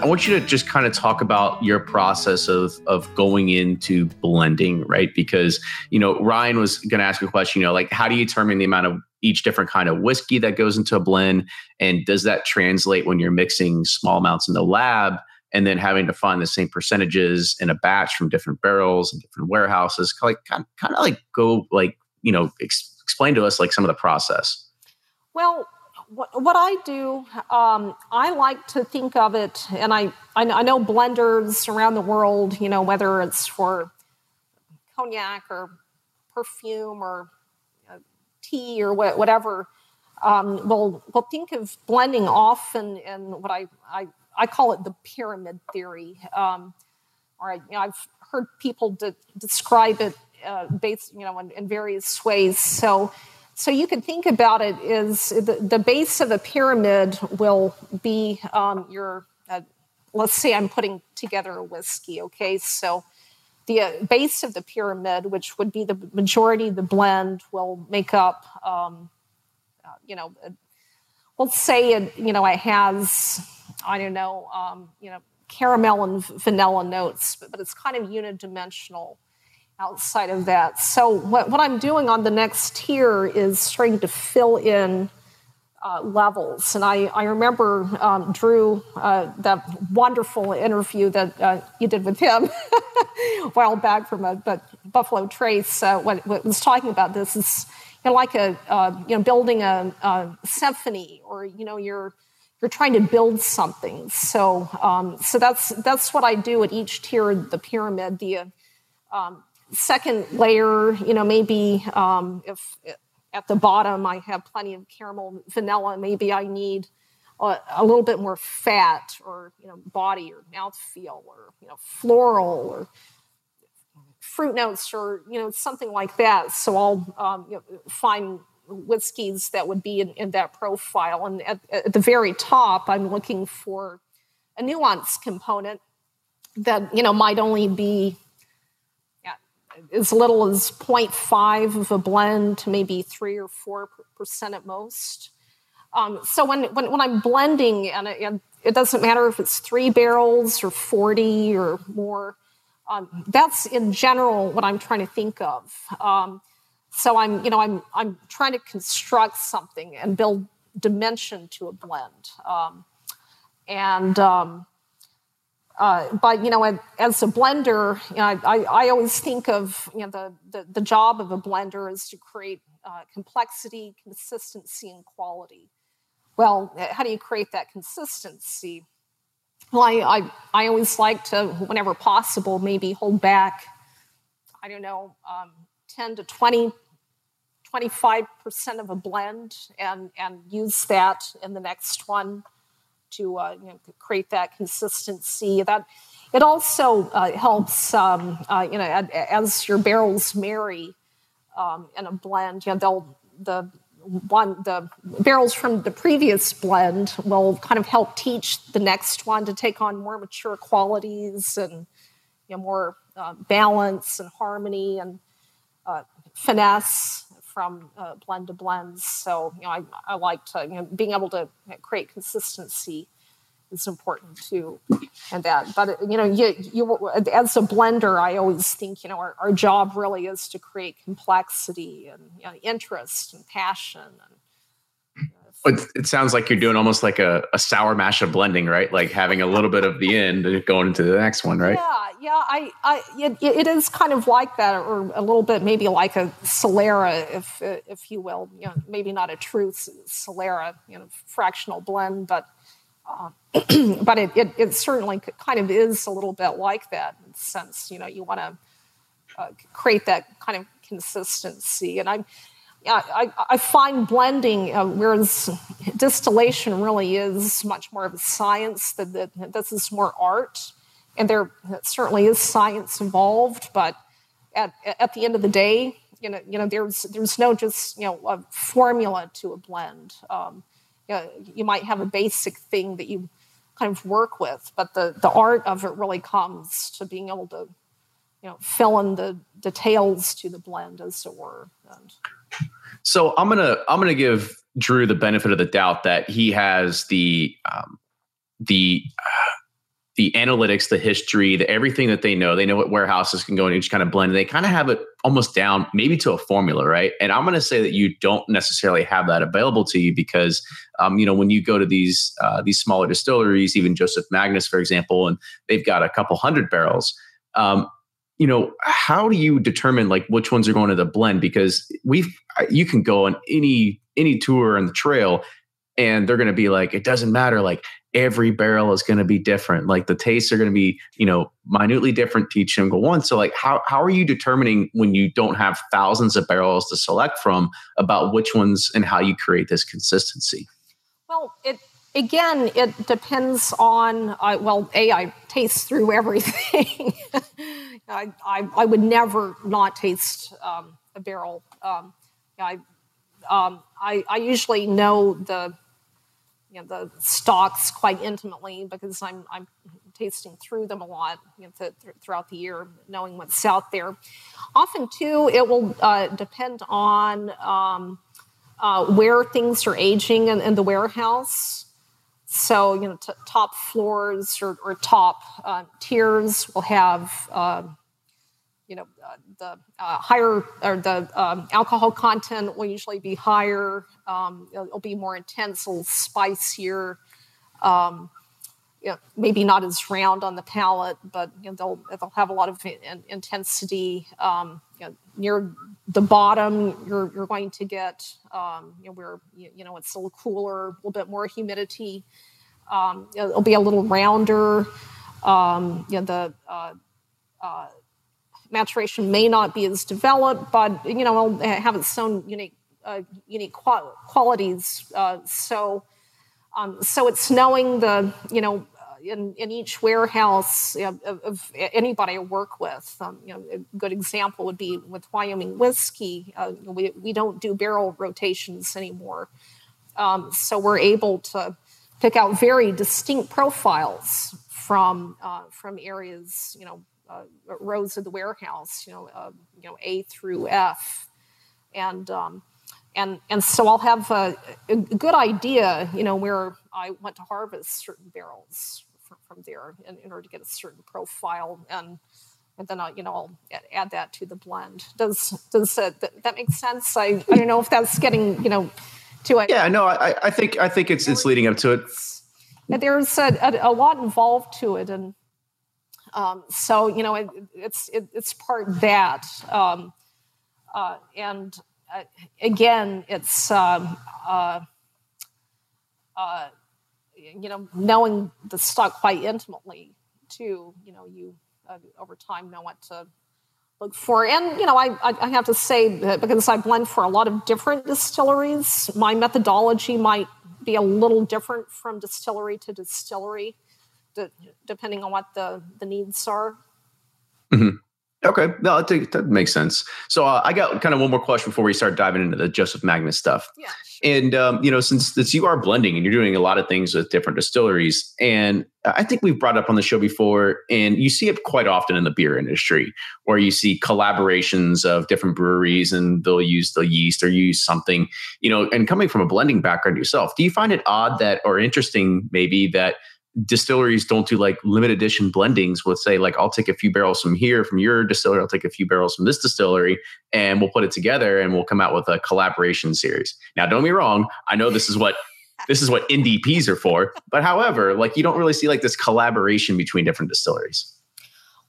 I want you to just kind of talk about your process of of going into blending, right? Because you know Ryan was going to ask a question. You know, like how do you determine the amount of each different kind of whiskey that goes into a blend, and does that translate when you're mixing small amounts in the lab? and then having to find the same percentages in a batch from different barrels and different warehouses like kind, of like go like you know ex- explain to us like some of the process well what, i do um, i like to think of it and I, I know blenders around the world you know whether it's for cognac or perfume or uh, tea or wh- whatever um, will will think of blending often in and what I, I I call it the pyramid theory. Um, or you know, I've heard people de- describe it uh, based, you know, in, in, various ways. So, so you can think about it is the, the base of the pyramid will be um, your. Uh, let's say I'm putting together a whiskey. Okay, so the uh, base of the pyramid, which would be the majority of the blend, will make up. Um, uh, you know, let's say it. You know, it has I don't know, um, you know, caramel and vanilla notes, but, but, it's kind of unidimensional outside of that. So what, what I'm doing on the next tier is trying to fill in uh, levels. And I, I remember um, Drew, uh, that wonderful interview that uh, you did with him a while back from a, but Buffalo Trace, uh, what, what, was talking about this is you know, like a, uh, you know, building a, a symphony or, you know, you're you're trying to build something. So, um, so that's that's what I do at each tier of the pyramid. The um, second layer, you know, maybe um, if at the bottom I have plenty of caramel vanilla, maybe I need a, a, little bit more fat or you know body or mouthfeel or you know floral or fruit notes or you know something like that. So I'll um, you know, find whiskeys that would be in, in that profile. And at, at, the very top, I'm looking for a nuance component that you know might only be as little as 0.5 of a blend to maybe three or four percent at most. Um, so when, when, when I'm blending, and it, and it, doesn't matter if it's three barrels or 40 or more, um, that's in general what I'm trying to think of. Um, so I'm, you know, I'm, I'm trying to construct something and build dimension to a blend. Um, and, um, uh, but you know, as a blender, you know, I, I, always think of you know the, the, the job of a blender is to create uh, complexity, consistency, and quality. Well, how do you create that consistency? Well, I, I, I always like to, whenever possible, maybe hold back. I don't know, um, 10 to 20 25% of a blend and, and use that in the next one to uh, you know, create that consistency. That it also uh, helps, um, uh, you know, as your barrels marry um, in a blend. You know, they'll the one the barrels from the previous blend will kind of help teach the next one to take on more mature qualities and you know more uh, balance and harmony and uh, finesse from uh, blend to blends. So, you know, I, I like to, you know, being able to create consistency is important too, and that. But you know, you, you as a blender, I always think you know our, our job really is to create complexity and you know, interest and passion and it, sounds like you're doing almost like a, a sour mash of blending, right? Like having a little bit of the end and going into the next one, right? Yeah, yeah. I, I it, it is kind of like that, or a little bit maybe like a Solera, if if you will. You know, maybe not a true Solera, you know, fractional blend, but uh, but it, it, it certainly kind of is a little bit like that in the sense. You know, you want to uh, create that kind of consistency, and I'm I, I, find blending, uh, whereas distillation really is much more of a science, that, this is more art, and there certainly is science involved, but at, at the end of the day, you know, you know, there's there's no just you know a formula to a blend. Um, you, know, you might have a basic thing that you kind of work with. But the, the art of it really comes to being able to, you know, fill in the details to the blend, as it were. And, so I'm gonna I'm gonna give Drew the benefit of the doubt that he has the um, the uh, the analytics, the history, the everything that they know. They know what warehouses can go in each kind of blend. They kind of have it almost down, maybe to a formula, right? And I'm going to say that you don't necessarily have that available to you because, um, you know, when you go to these uh, these smaller distilleries, even Joseph Magnus, for example, and they've got a couple hundred barrels. Um, you know, how do you determine like which ones are going to the blend? Because we've you can go on any any tour on the trail and they're going to be like it doesn't matter like every barrel is going to be different. Like the tastes are going to be, you know, minutely different to each single one. So like how how are you determining when you don't have thousands of barrels to select from about which ones and how you create this consistency? Well, it again, it depends on uh, well, a I taste through everything. I, I, I would never not taste um, a barrel. Um, I, um, I I usually know the you know, the stocks quite intimately because I'm, I'm tasting through them a lot you know, th- th- throughout the year, knowing what's out there. Often, too, it will uh, depend on um, uh, where things are aging in, in, the warehouse. So, you know, t- top floors or, or top uh, tiers will have uh, you know, uh, the uh, higher or the um, alcohol content will usually be higher. Um, it'll, it'll, be more intense, a little spicier. Um, you know, maybe not as round on the palate, but you know, they'll they'll have a lot of in, intensity. Um, you know, near the bottom, you're you're going to get um, you know where you, you, know it's a little cooler, a little bit more humidity. Um, it'll be a little rounder. you know the uh, uh, maturation may not be as developed, but you know, it'll have its own unique uh, unique qual- qualities. Uh, so, um, so it's knowing the you know in, in each warehouse you know, of, of, anybody I work with. Um, you know, a good example would be with Wyoming whiskey. Uh, we we don't do barrel rotations anymore, um, so we're able to pick out very distinct profiles from uh, from areas you know uh, rows of the warehouse, you know, uh, you know, A through F, and um, and and so I'll have a, a, good idea, you know, where I want to harvest certain barrels from, from there in, in, order to get a certain profile, and and then I, you know, I'll add that to the blend. Does does uh, that, that make sense? I, I don't know if that's getting you know to it. Yeah, no, I, I think I think it's it's leading up to it. There's a, a, a lot involved to it, and um, so you know, it, it's it, it's part that, um, uh, and uh, again, it's um, uh, uh, you know knowing the stock quite intimately too. You know, you uh, over time know what to look for, and you know, I I have to say that because I blend for a lot of different distilleries, my methodology might be a little different from distillery to distillery depending on what the, the needs are. Mm-hmm. Okay, no, I think that makes sense. So uh, I got kind of one more question before we start diving into the Joseph Magnus stuff. Yeah. And um, you know, since since you are blending and you're doing a lot of things with different distilleries, and I think we've brought up on the show before, and you see it quite often in the beer industry, where you see collaborations of different breweries, and they'll use the yeast or use something, you know. And coming from a blending background yourself, do you find it odd that or interesting maybe that distilleries don't do like limited edition blendings with say like I'll take a few barrels from here from your distillery I'll take a few barrels from this distillery and we'll put it together and we'll come out with a collaboration series. Now don't be wrong, I know this is what this is what NDPs are for, but however, like you don't really see like this collaboration between different distilleries.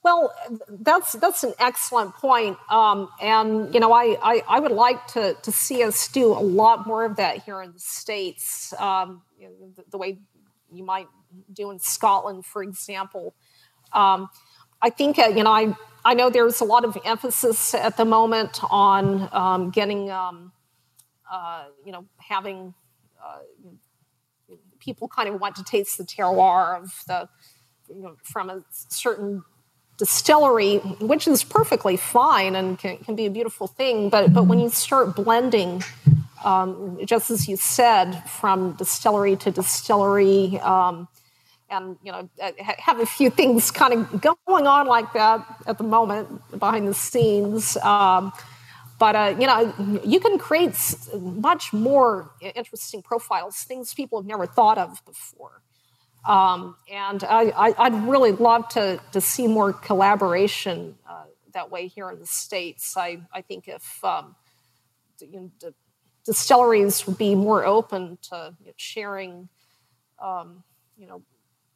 Well, that's that's an excellent point. Um, and you know, I, I, I would like to to see us do a lot more of that here in the states. Um, the, the, way you might do in Scotland, for example. Um, I think uh, you know I I know there's a lot of emphasis at the moment on um, getting um, uh, you know having uh, people kind of want to taste the terroir of the you know, from a certain distillery, which is perfectly fine and can, can be a beautiful thing. But but when you start blending um, just as you said, from distillery to distillery, um, and you know uh, have a few things kind of going on like that at the moment behind the scenes. Um, but uh, you know, you can create much more interesting profiles, things people have never thought of before. Um, and I, would really love to, to see more collaboration uh, that way here in the States. I, I think if um, you know, distilleries would be more open to you know, sharing, um, you know,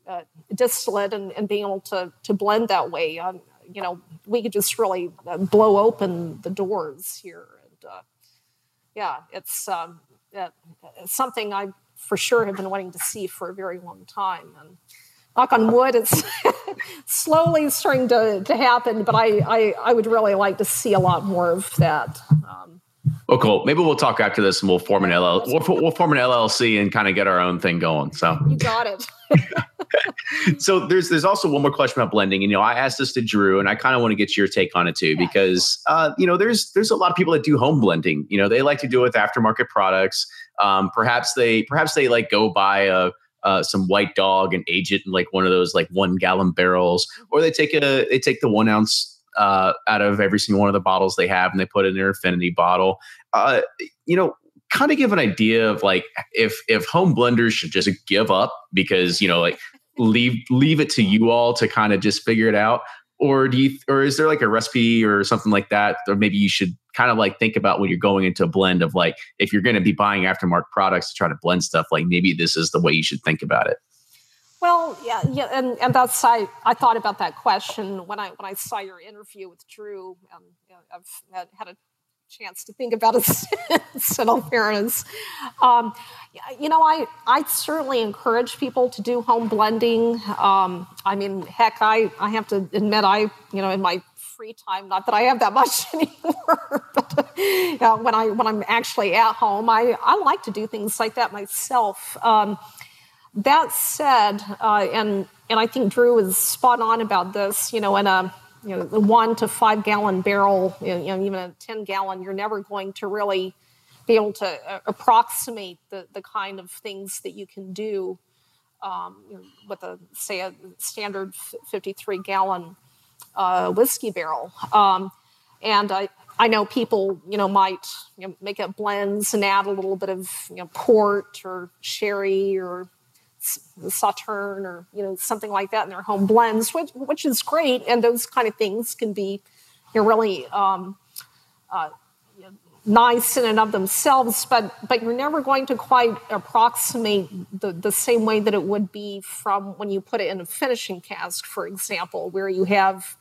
uh, distillate and, and, being able to, to blend that way, um, you know, we could just really uh, blow open the doors here. And uh, yeah, it's, um, it's something I for sure have been wanting to see for a very long time. And knock on wood, it's slowly starting to, to happen, but I, I, I, would really like to see a lot more of that. Um, Oh, cool. Maybe we'll talk after this, and we'll form an LL. We'll, we'll form an LLC and kind of get our own thing going. So you got it. so there's there's also one more question about blending, and you know I asked this to Drew, and I kind of want to get your take on it too, yeah, because uh, you know there's there's a lot of people that do home blending. You know they like to do it with aftermarket products. Um, perhaps they perhaps they like go buy a uh, some white dog and age it in like one of those like one gallon barrels, or they take a they take the one ounce uh, out of every single one of the bottles they have, and they put in their affinity bottle. Uh, you know, kind of give an idea of like if if home blenders should just give up because you know like leave leave it to you all to kind of just figure it out or do you or is there like a recipe or something like that or maybe you should kind of like think about when you're going into a blend of like if you're going to be buying aftermarket products to try to blend stuff like maybe this is the way you should think about it well, yeah, yeah, and, and that's I, I thought about that question when I when I saw your interview with Drew. Um, you know, I've had, a chance to think about it since, in all fairness. Um, you know, I I certainly encourage people to do home blending. Um, I mean, heck, I I have to admit, I you know, in my free time, not that I have that much anymore, but you know, when I when I'm actually at home, I I like to do things like that myself. Um, that said, uh, and and I think Drew is spot on about this. You know, in a you know one to five gallon barrel, you know, even a ten gallon, you're never going to really be able to uh, approximate the the kind of things that you can do um, you know, with a say a standard 53 gallon uh, whiskey barrel. Um, and I, I know people, you know, might you know, make up blends and add a little bit of you know, port or sherry or Sauterne or you know something like that in their home blends, which which is great, and those kind of things can be you know, really um, uh, nice in and of themselves, but but you're never going to quite approximate the, the same way that it would be from when you put it in a finishing cask, for example, where you have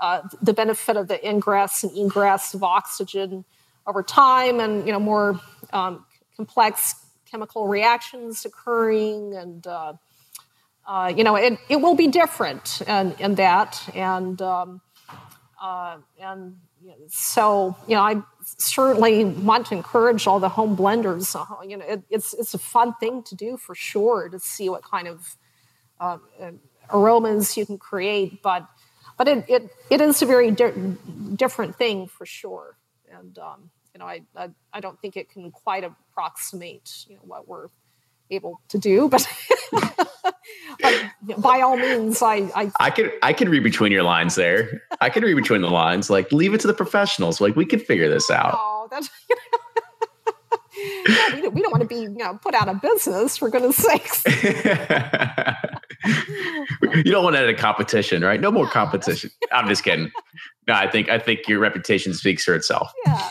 uh, the benefit of the ingress and egress of oxygen over time, and you know more um, complex chemical reactions occurring, and uh, uh, you know, it, it will be different in, in that. And um, uh, and so, you know, I certainly want to encourage all the home blenders. Uh, you know, it, it's it's a fun thing to do for sure to see what kind of uh, aromas you can create, but but it, it, it is a very di- different thing for sure. And um, you know, I, I, I don't think it can quite approximate you know what we're able to do, but, by all means, I, I I can I can read between your lines there. I could read between the lines. Like leave it to the professionals. Like we can figure this out. Oh, that's. yeah, we, don't, we don't want to be you know put out of business for goodness sakes. you don't want to have a competition, right? No more competition. I'm just kidding. No, I think I think your reputation speaks for itself. Yeah,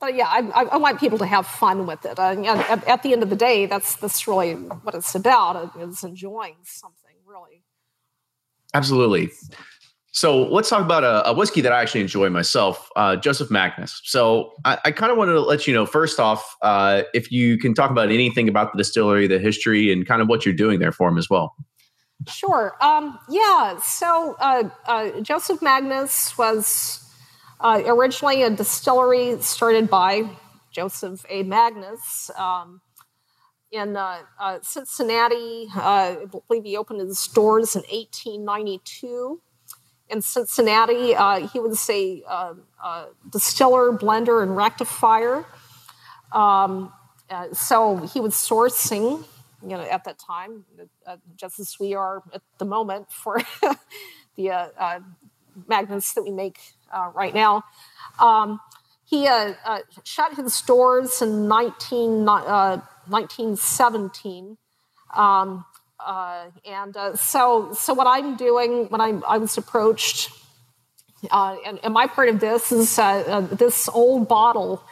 but yeah, I, I, want people to have fun with it. Uh, at, at, the end of the day, that's that's really what it's about. Is enjoying something really. Absolutely. So let's talk about a, a whiskey that I actually enjoy myself, uh, Joseph Magnus. So I, I kind of wanted to let you know first off, uh, if you can talk about anything about the distillery, the history, and kind of what you're doing there for him as well. Sure. Um, yeah. So uh, uh Joseph Magnus was uh, originally, a distillery started by Joseph A. Magnus um, in uh, uh, Cincinnati. Uh, I believe he opened his doors in 1892. In Cincinnati, uh, he was a, uh, distiller, blender, and rectifier. Um, so he was sourcing you know, at that time, uh, just as we are at the moment for the uh, uh, Magnus that we make uh, right now. Um, he shut his doors in 19, 1917. Um, and so, so what I'm doing when I, I was approached, and, and, my part of this is this old bottle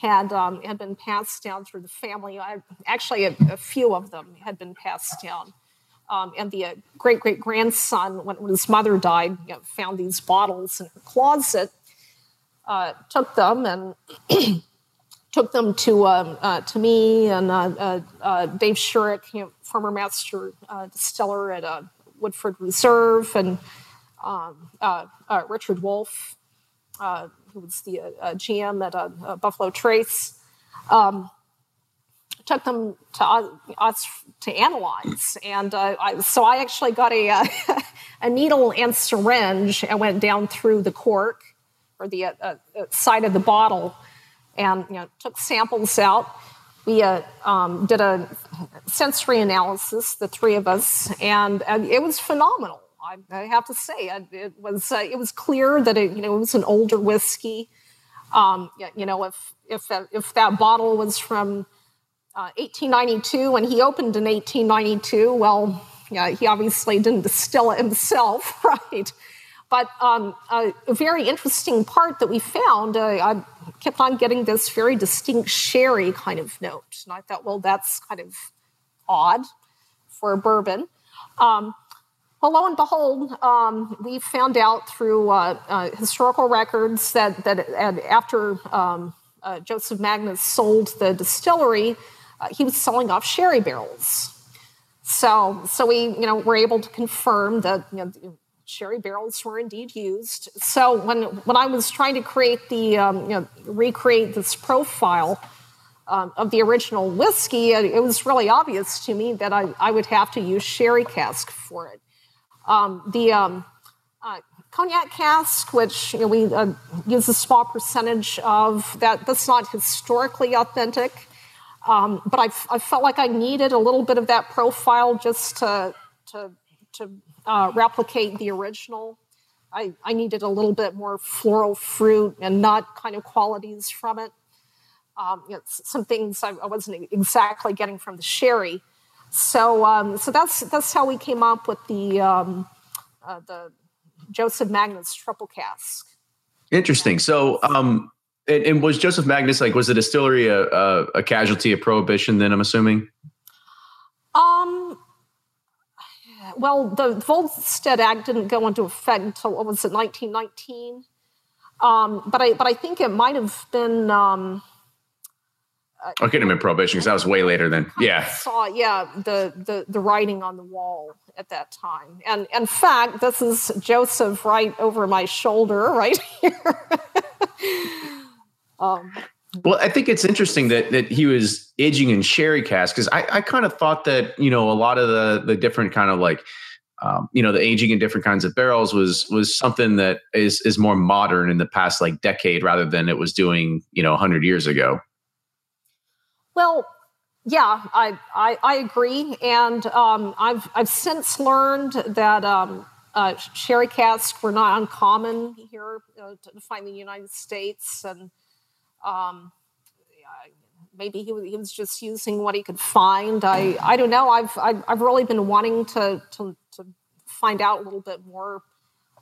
had um, had been passed down through the family. I, actually, a, a, few of them had been passed down. Um, and the uh, great great grandson, when, when, his mother died, you know, found these bottles in her closet, uh, took them and took them to um, uh, to me and uh, uh, uh, Dave Scheurich, you know, former master distiller at Woodford Reserve, and um, Richard Wolff who was the GM at Buffalo Trace, um, took them to us to analyze. And uh, I, so I actually got a, uh, a needle and syringe and went down through the cork or the uh, side of the bottle and you know, took samples out. We um, did a sensory analysis, the three of us, and, it was phenomenal. I, I have to say, it was uh, it was clear that it you know it was an older whiskey. Um, you know, if if if that bottle was from uh, 1892 when he opened in 1892, well, yeah, he obviously didn't distill it himself, right? But um, a, a, very interesting part that we found, uh, I kept on getting this very distinct sherry kind of note, and I thought, well, that's kind of odd for a bourbon. Um, well, lo and behold, um, we found out through uh, uh, historical records that, that after um, uh, Joseph Magnus sold the distillery, uh, he was selling off sherry barrels. So, so we, you know, were able to confirm that you know, sherry barrels were indeed used. So when when I was trying to create the, um, you know, recreate this profile um, of the original whiskey, it was really obvious to me that I, I would have to use sherry cask for it. Um, the um, uh, cognac cask, which you know, we uh, use a small percentage of that, that's not historically authentic. Um, but I, I, felt like I needed a little bit of that profile just to, to, to uh, replicate the original. I, I, needed a little bit more floral fruit and nut kind of qualities from it. Um, you know, some things I, I, wasn't exactly getting from the sherry. So, um, so that's that's how we came up with the um, uh, the Joseph Magnus triple cask. Interesting. So, um, and, and, was Joseph Magnus like was the distillery a, a, a, casualty of prohibition? Then I'm assuming. Um. Well, the Volstead Act didn't go into effect until what was it, 1919? Um, but I but I think it might have been. Um, uh, I couldn't have been prohibition because that was way later than yeah. Saw yeah the, the the writing on the wall at that time, and in fact, this is Joseph right over my shoulder right here. um, well, I think it's interesting that that he was aging in sherry cask because I, I kind of thought that you know a lot of the the different kind of like um, you know the aging in different kinds of barrels was mm-hmm. was something that is is more modern in the past like decade rather than it was doing you know 100 years ago well, yeah, I, I, I agree. And um, I've, I've since learned that um, uh, sherry casks were not uncommon here uh, to find in the United States. And um, maybe he was, he was just using what he could find. I, I don't know. I've, I've, I've really been wanting to, to, to find out a little bit more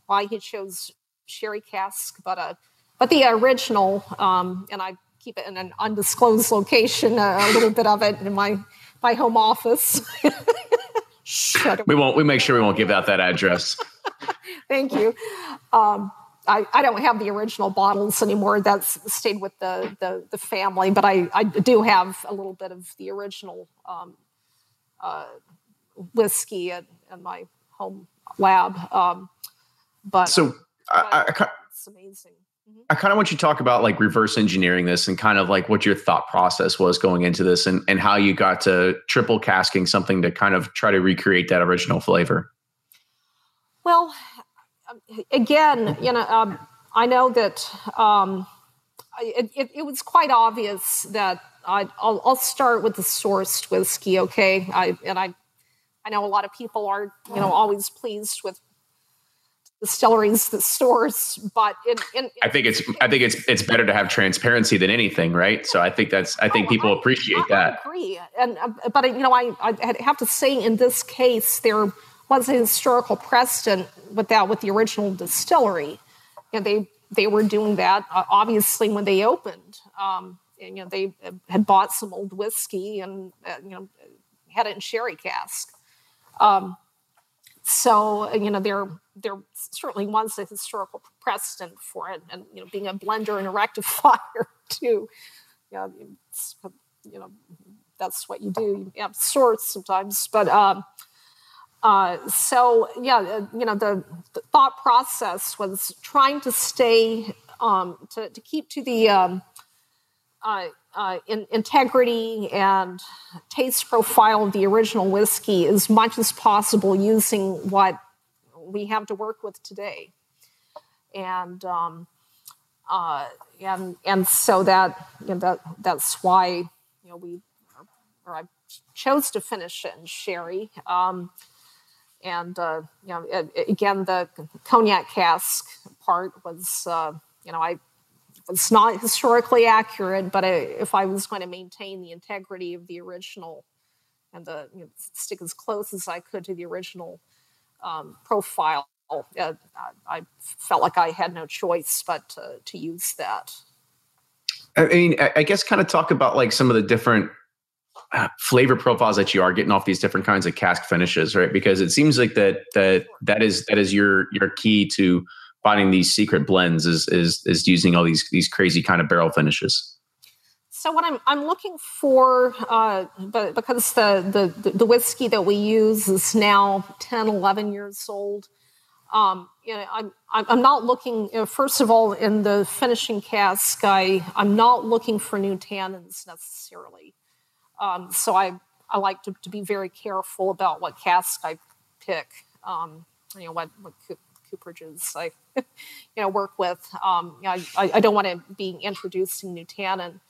why he chose sherry cask. But, uh, but the original, um, and I keep it in an undisclosed location, uh, a little bit of it in my my home office. we won't. We make sure we won't give out that address. Thank you. Um, I, I, don't have the original bottles anymore. That's stayed with the, the, the family, but I, I, do have a little bit of the original um, uh, whiskey at, at, my home lab. Um, but so I, I, it's amazing. I kind of want you to talk about like reverse engineering this and kind of like what your thought process was going into this and, and how you got to triple casking something to kind of try to recreate that original flavor. Well, again, you know, um, I know that um, it, it, it, was quite obvious that I, will I'll start with the sourced whiskey, okay? I and I I know a lot of people are you know always pleased with distilleries that source, but in, in, in, I think it's I think it's it's better to have transparency than anything, right? So I think that's I think oh, people I, appreciate I, that. I agree, and uh, but you know I I have to say in this case there was a historical precedent with that with the original distillery, and they they were doing that uh, obviously when they opened. Um, and, you know they had bought some old whiskey and uh, you know had it in sherry cask. Um, so you know there there certainly was a historical precedent for it, and you know being a blender and a rectifier too. You know, you know that's what you do. You have sorts sometimes, but um, uh, so yeah, uh, you know the, the, thought process was trying to stay um, to to keep to the um, uh, uh, in, integrity and taste profile of the original whiskey as much as possible using what we have to work with today. And um, uh, and and so that you know, that that's why you know we or I chose to finish it in sherry. Um, and uh, you know, again, the cognac cask part was uh, you know I it's not historically accurate, but I, if I was going to maintain the integrity of the original and the you know, stick as close as I could to the original um, profile, uh, I felt like I had no choice but to, to use that. I mean, I guess kind of talk about like some of the different flavor profiles that you are getting off these different kinds of cask finishes, right? Because it seems like that that that is that is your your key to finding these secret blends is is is using all these these crazy kind of barrel finishes. So what I'm I'm looking for, uh, but because the, the the whiskey that we use is now 10, 11 years old, um, you know, I'm I'm not looking. You know, first of all, in the finishing cask, I I'm not looking for new tannins necessarily. Um, so I I like to, to be very careful about what cask I pick. Um, you know what what cooperages I you know work with. Um, you know, I, I don't want to be introducing new tannin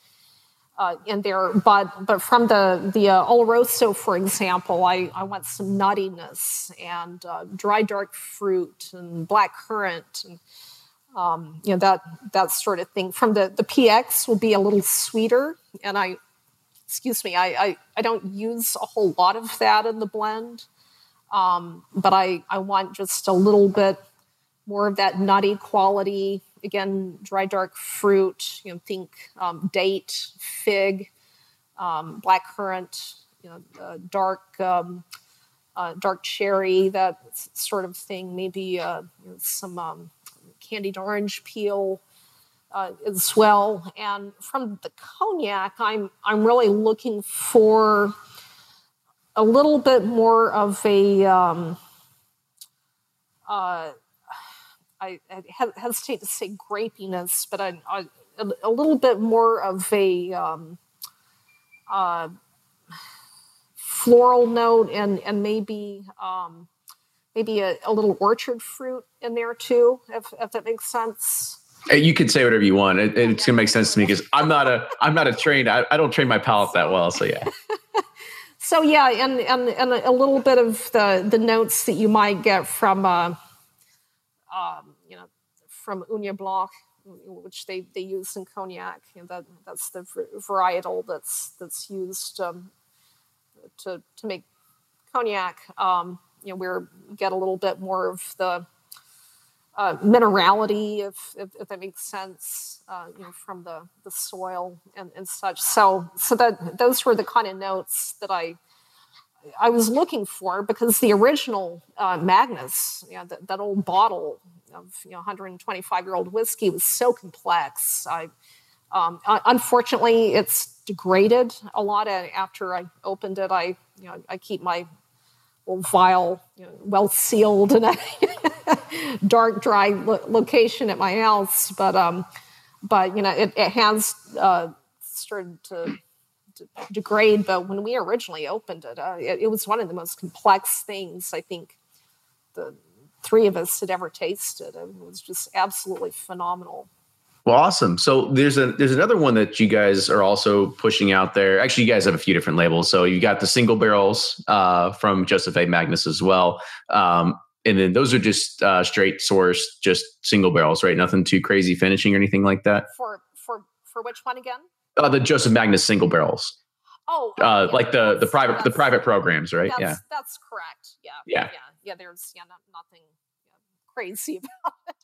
uh, in there. But but from the the uh, Oloroso, for example, I, I want some nuttiness and uh, dry dark fruit and black currant and um, you know that that sort of thing. From the the PX will be a little sweeter, and I excuse me, I I, I don't use a whole lot of that in the blend. Um, but I, I want just a little bit more of that nutty quality again, dry dark fruit. You know, think um, date, fig, um, black currant. You know, uh, dark um, uh, dark cherry, that sort of thing. Maybe uh, you know, some um, candied orange peel. Uh, as well, and from the cognac, I'm I'm really looking for a little bit more of a um, uh, I, I hesitate to say grapiness, but I, I, a little bit more of a um, uh, floral note and and maybe um, maybe a, a, little orchard fruit in there too, if, if that makes sense. You can say whatever you want. It, it's gonna make sense to me because I'm not a I'm not a trained. I, I don't train my palate that well. So yeah. so yeah, and, and and a little bit of the the notes that you might get from. Uh, um, you know, from Ugni Blanc, which they, they use in cognac. You know, that that's the varietal that's that's used um, to to make cognac. Um, you know, we get a little bit more of the uh, minerality, if, if, if, that makes sense, uh, you know, from the, the soil and, and such. So, so that those were the kind of notes that I I was looking for because the original uh, Magnus, you know, that, that old bottle of you know 125 year old whiskey was so complex. I um, unfortunately it's degraded a lot after I opened it. I you know I keep my vial you know, well sealed in a dark, dry lo- location at my house, but um, but you know it, it has uh, started to degrade. But when we originally opened it, uh, it, it, was one of the most complex things I think the three of us had ever tasted. It was just absolutely phenomenal. Well, awesome. So there's a there's another one that you guys are also pushing out there. Actually, you guys have a few different labels. So you got the single barrels uh, from Joseph A. Magnus as well, um, and then those are just uh, straight source, just single barrels, right? Nothing too crazy finishing or anything like that. For for for which one again? Uh, the Joseph Magnus single barrels. Oh, uh, yeah, like the the private the private programs, right? That's, yeah, that's correct. Yeah, Yeah. yeah, yeah. There's yeah, not, nothing yeah, crazy about it.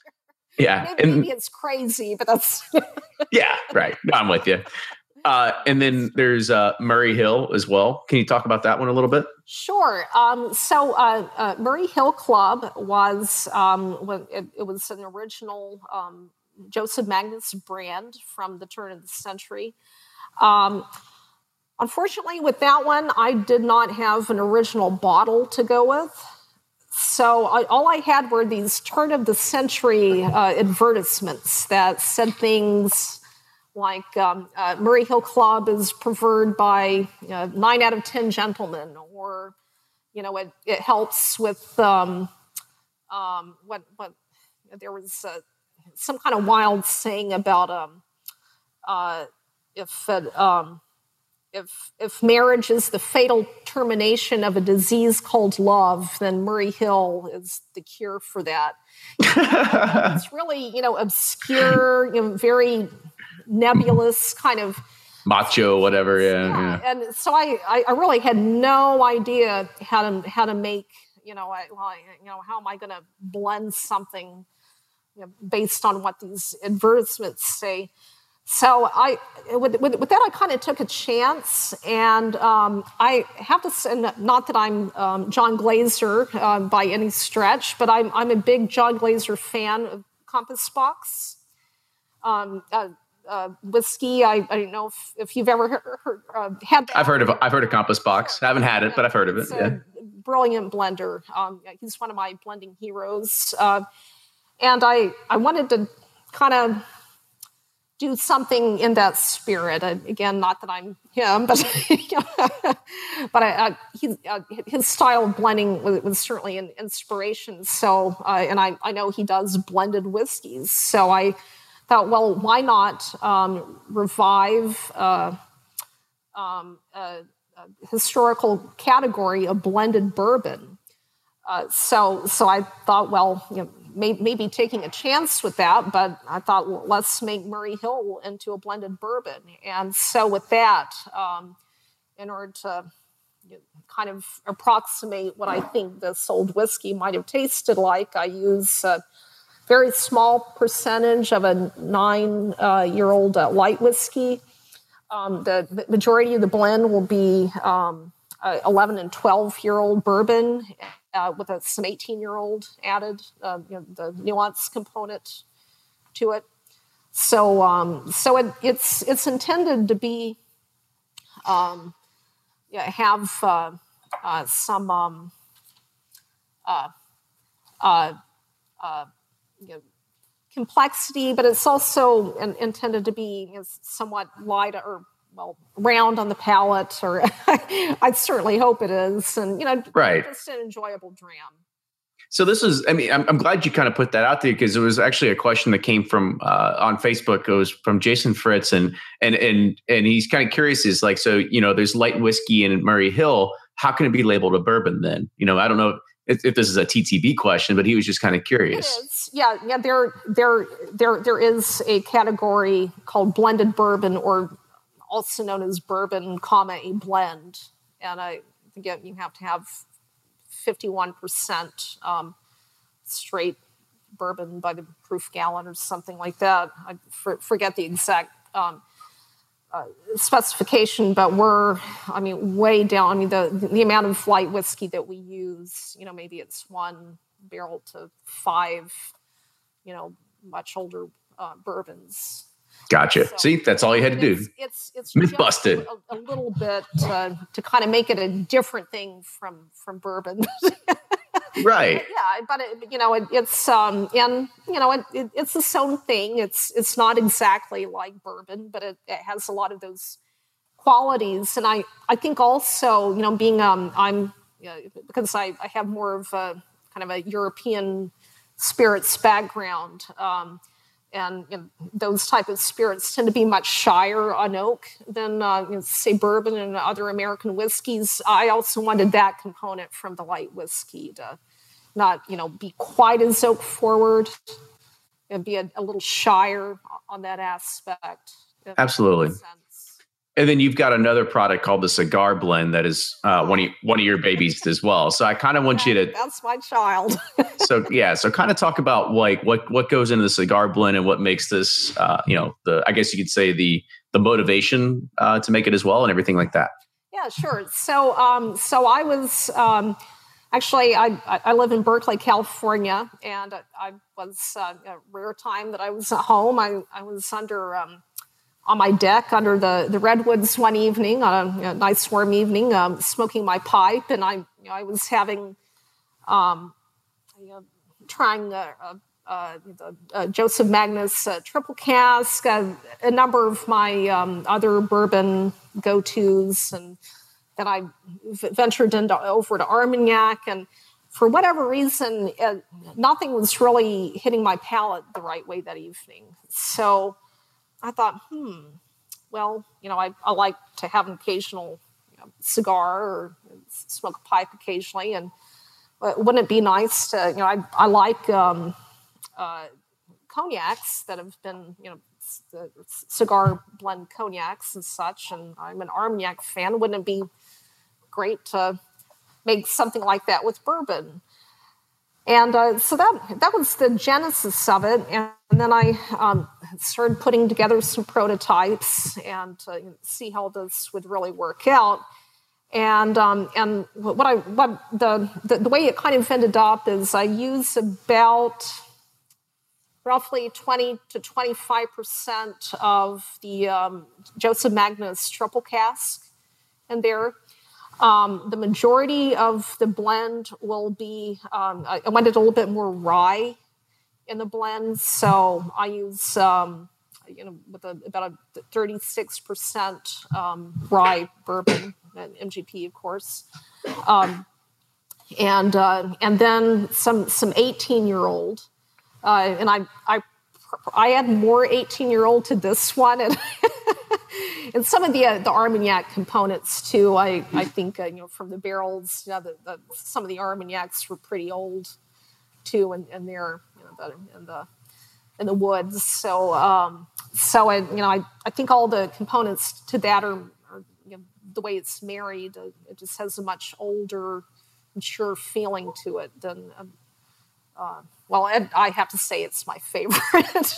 Yeah, Maybe, and maybe it's crazy, but that's yeah, right. No, I'm with you. Uh, and then there's uh, Murray Hill as well. Can you talk about that one a little bit? Sure. Um, so uh, uh, Murray Hill Club was um, when it, it was an original um, Joseph Magnus brand from the turn of the century. Um, unfortunately, with that one, I did not have an original bottle to go with. So I, all I had were these turn of the century uh, advertisements that said things like um, uh, Murray Hill Club is preferred by uh, nine out of ten gentlemen, or you know, it, it helps with um, um, what what there was uh, some kind of wild saying about um, uh, if it, um, if if marriage is the fatal termination of a disease called love, then Murray Hill is the cure for that. it's really you know obscure, you know, very nebulous kind of Macho, whatever. Yeah, yeah. yeah. And so I, I, I really had no idea how to how to make you know I, well, I- you know how am I going to blend something you know, based on what these advertisements say. So I with, with, with that I kind of took a chance, and um, I have to say not that I'm um, John Glaser uh, by any stretch, but I'm I'm a big John Glaser fan of Compass Box um, uh, uh, whiskey. I, I don't know if, if you've ever heard, heard, uh, had that. I've heard of I've heard of Compass Box. Sure. haven't had it, but I've heard of it. Yeah. brilliant blender. Um, he's one of my blending heroes. Uh, and I, I wanted to kind of do something in that spirit. Uh, again, not that I'm him, but but I, uh, he, uh, his style of blending was, was certainly an inspiration. So, uh, and I, I know he does blended whiskeys. So I thought, well, why not um, revive uh, um, a, a historical category of blended bourbon? Uh, so, so I thought, well, you know, may, maybe taking a chance with that, but I thought, well, let's make Murray Hill into a blended bourbon. And so, with that, um, in order to kind of approximate what I think this old whiskey might have tasted like, I use a very small percentage of a nine uh, year old uh, light whiskey. Um, the, the majority of the blend will be um, uh, 11 and 12 year old bourbon uh, with a, some 18 year old added, uh, you know, the nuance component to it. So, um, so it, it's it's intended to be, um, have uh, uh, some um, uh, you know, complexity, but it's also in, intended to be somewhat light or well round on the palate, or I certainly hope it is, and you know, Right. just an enjoyable dram. So this is, I mean, I'm, I'm glad you kind of put that out there because it was actually a question that came from uh, on Facebook. It was from Jason Fritz, and and and and he's kind of curious. Is like, so you know, there's light whiskey in Murray Hill. How can it be labeled a bourbon then? You know, I don't know if, if this is a TTB question, but he was just kind of curious. yeah, yeah. There, there, there, there is a category called blended bourbon, or also known as bourbon, comma a blend, and I think you- have to have fifty-one percent um, straight bourbon by the proof gallon or something like that. I for, forget the exact. Um, uh, specification, but we're, I mean, way down. I mean, the the amount of light whiskey that we use, you know, maybe it's one barrel to five, you know, much older uh, bourbons. Gotcha. So- See, that's all you had to do. It's it's, Myth busted. A, a little bit uh, to kind of make it a different thing from from bourbon. Right. yeah, but it, you know, it, it's um, and you know, it, it, it's its own thing. It's it's not exactly like bourbon, but it, it has a lot of those qualities. And I I think also, you know, being um, I'm you know, because I I have more of a kind of a European spirits background. Um, and you know, those type of spirits tend to be much shyer on oak than uh, you know, say bourbon and other American whiskeys. I also wanted that component from the light whiskey to not you know be quite as oak forward and be a, a little shyer on that aspect. Absolutely. And then you've got another product called the cigar blend that is uh, one of one of your babies as well. So I kind of want you to. That's my child. so yeah, so kind of talk about like what what goes into the cigar blend and what makes this, uh, you know, the I guess you could say the the motivation uh, to make it as well and everything like that. Yeah, sure. So um, so I was. Um, actually, I, I live in Berkeley, California, and I was uh, a rare time that I was at home. I, I was under um, on my deck under the, the redwoods one evening on a, a nice warm evening, um, smoking my pipe, and I you know, I was having um, you know, trying uh, the uh, Joseph Magnus uh, triple cask, uh, a number of my um, other bourbon go tos, and then I ventured into over to Armagnac and for whatever reason, uh, nothing was really hitting my palate the right way that evening. So I thought, hmm, well, you know, I, I like to have an occasional you know, cigar or smoke a pipe occasionally, and uh, wouldn't it be nice to, you know, I, I like um, uh, cognacs that have been, you know, the cigar blend cognacs and such, and I'm an Armagnac fan. Wouldn't it be great to make something like that with bourbon? And uh, so that that was the genesis of it. And, then I um, started putting together some prototypes and uh, see how this would really work out. And um, and what I what the, the the way it kind of ended up is I use about roughly 20 to 25 percent of the um, Joseph Magnus triple cask in there um, the majority of the blend will be, um, I, I wanted a little bit more rye in the blend, so I use, um, you know, with a, about a 36% um, rye bourbon, and MGP, of course. Um, and, uh, and then some, some 18 year old. Uh, and I, I, I add more 18 year old to this one. And and some of the uh, the Armagnac components too. I I think uh, you know from the barrels, you know, the, the, some of the Armagnacs were pretty old too, and, and they're in the in the woods. So um, so I you know I, I think all the components to that are, are you know, the way it's married. Uh, it just has a much older, mature feeling to it than. Um, uh, well, I have to say it's my favorite.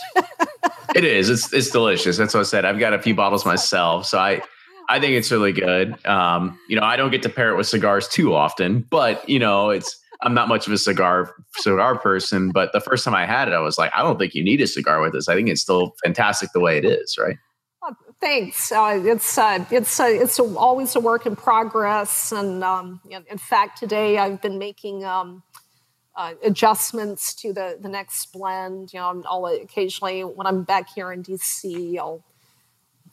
it is. It's it's delicious. That's what I said. I've got a few bottles myself, so I I think it's really good. Um, you know, I don't get to pair it with cigars too often, but you know, it's I'm not much of a cigar cigar person. But the first time I had it, I was like, I don't think you need a cigar with this. I think it's still fantastic the way it is, right? Oh, thanks. Uh, it's uh, it's uh, it's a, always a work in progress, and um, in fact, today I've been making. Um, uh, adjustments to the, the next blend. You know, I'll occasionally, when I'm back here in DC, I'll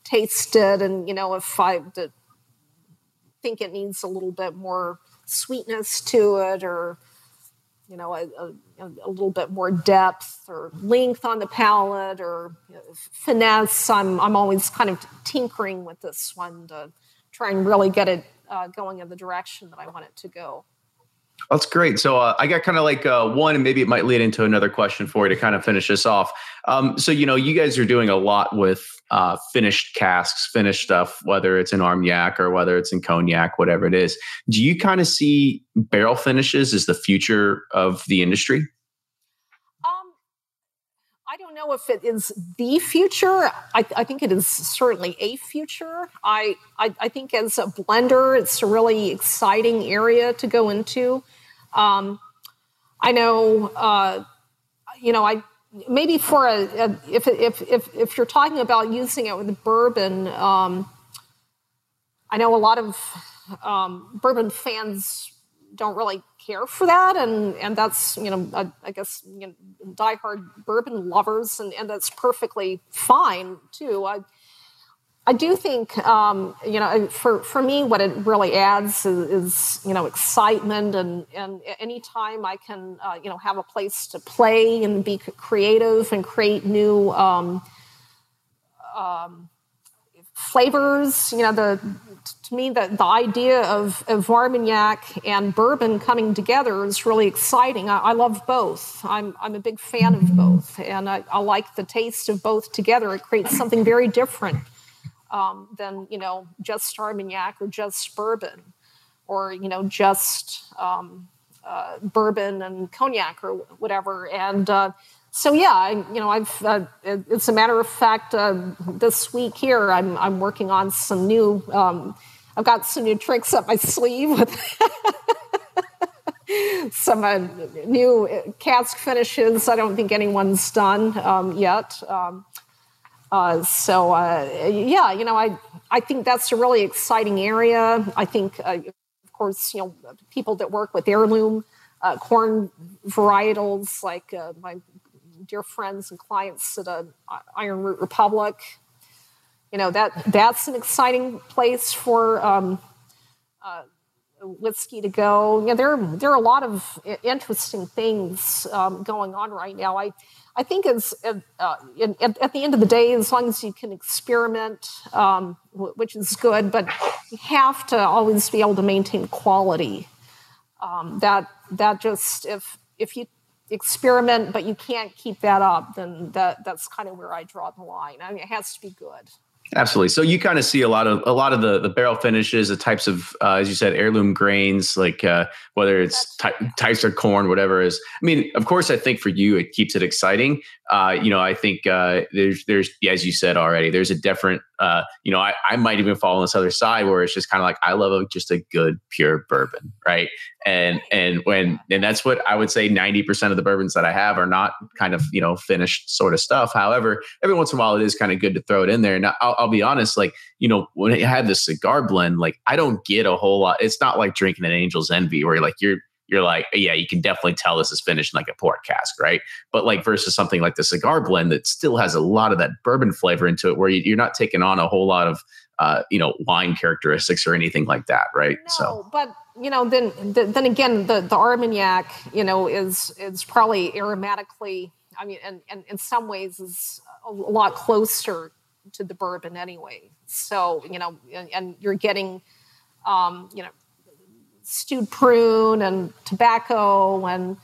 taste it. And, you know, if I think it needs a little bit more sweetness to it or, you know, a, a, a little bit more depth or length on the palate or you know, finesse, I'm, I'm always kind of tinkering with this one to try and really get it uh, going in the direction that I want it to go. That's great. So uh, I got kind of like uh, one, and maybe it might lead into another question for you to kind of finish this off. Um, so you know, you guys are doing a lot with uh, finished casks, finished stuff, whether it's in Armagnac or whether it's in cognac, whatever it is. Do you kind of see barrel finishes as the future of the industry? I don't know if it is the future. I, I, think it is certainly a future. I, I, I think as a blender, it's a really exciting area to go into. Um, I know, uh, you know, I maybe for a, a, if, if if if you're talking about using it with bourbon, um, I know a lot of um, bourbon fans don't really care for that, and and that's you know I, I guess you know, diehard bourbon lovers, and and that's perfectly fine too. I, I do think, um, you know, for, for me, what it really adds is, is you know, excitement. And, and anytime I can, uh, you know, have a place to play and be creative and create new um, um, flavors, you know, the to me, the, the idea of, of Armagnac and bourbon coming together is really exciting. I, I, love both. I'm, I'm a big fan of both, and I, I like the taste of both together. It creates something very different um, than, you know, just Armagnac or just bourbon or, you know, just um, uh, bourbon and cognac or whatever. And uh, so yeah, I, you know, I've. Uh, it's a matter of fact. Uh, this week here, I'm I'm working on some new. Um, I've got some new tricks up my sleeve with some uh, new cask finishes. I don't think anyone's done um, yet. Um, uh, so uh, yeah, you know, I I think that's a really exciting area. I think, uh, of course, you know, people that work with heirloom corn varietals like my dear friends and clients at a Iron Root Republic. You know that that's an exciting place for um, uh, whiskey to go. You know, there there are a lot of interesting things um, going on right now. I I think it's uh, in, at, at, the end of the day, as long as you can experiment, um, which is good, but you have to always be able to maintain quality. Um, that that just if if you experiment, but you can't keep that up, then that that's kind of where I draw the line. I mean, it has to be good. Absolutely. So you kind of see a lot of a lot of the the barrel finishes, the types of uh, as you said, heirloom grains, like uh, whether it's ty- types of corn, whatever is. I mean, of course, I think for you it keeps it exciting. Uh, you know, I think uh, there's there's as you said already, there's a different. Uh, you know, I, I might even fall on this other side where it's just kind of like I love a, just a good pure bourbon, right? And and when and that's what I would say ninety percent of the bourbons that I have are not kind of you know finished sort of stuff. However, every once in a while it is kind of good to throw it in there. And I'll, I'll be honest, like you know when I had the cigar blend, like I don't get a whole lot. It's not like drinking an Angel's Envy where like you're you're like, yeah, you can definitely tell this is finished in like a port cask, right? But like versus something like the cigar blend that still has a lot of that bourbon flavor into it, where you, are not taking on a whole lot of, uh, you know, wine characteristics or anything like that, right? No, so, but you know, then then again, the the Armagnac, you know, is is probably aromatically, I mean, and, and in some ways is a lot closer to the bourbon anyway. So you know, and, and you're getting, um, you know stewed prune and tobacco and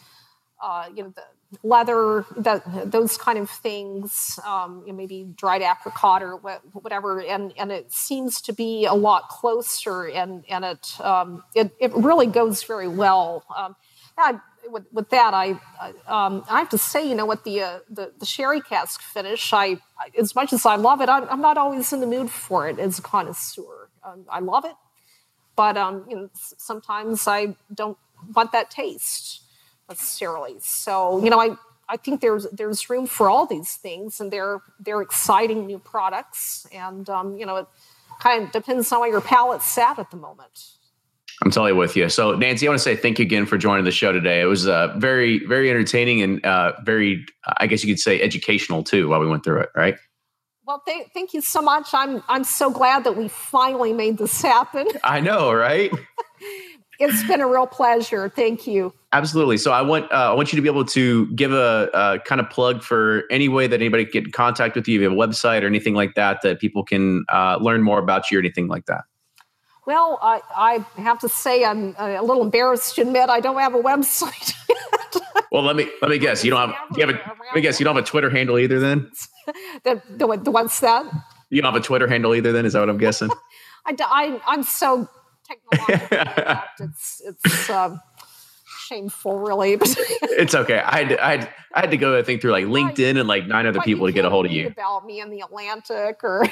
uh, you know the leather, that, those kind of things, um, you know, maybe dried apricot or whatever, and and it seems to be a lot closer, and and it um, it, it really goes very well. Um, with, with that, I um, I have to say, you know, what the, uh, the the sherry cask finish, I as much as I love it, I'm, I'm not always in the mood for it as a connoisseur. Um, I love it, but um, you know, sometimes I don't want that taste necessarily. So you know, I I think there's there's room for all these things, and they're they're exciting new products, and um, you know, it kind of depends on where your palate's sat at the moment. I'm totally with you. So, Nancy, I want to say thank you again for joining the show today. It was uh, very, very entertaining and uh, very, I guess you could say, educational too while we went through it. Right? Well, th- thank you so much. I'm I'm so glad that we finally made this happen. I know, right? it's been a real pleasure. Thank you. Absolutely. So I want uh, I want you to be able to give a, kind of plug for any way that anybody can get in contact with you. If you have a website or anything like that that people can uh, learn more about you or anything like that. Well, I, I have to say I'm a little embarrassed to admit I don't have a website. Yet. well, let me let me guess. You don't have you have a, let me guess. You don't have a Twitter handle either, then. the, the, the what's that? You don't have a Twitter handle either, then? Is that what I'm guessing? I, I, I'm so technological. it's it's um, shameful, really. it's okay. I had, to, I had I had to go. I think through like LinkedIn and like nine other people to get a hold of you. About me in the Atlantic, or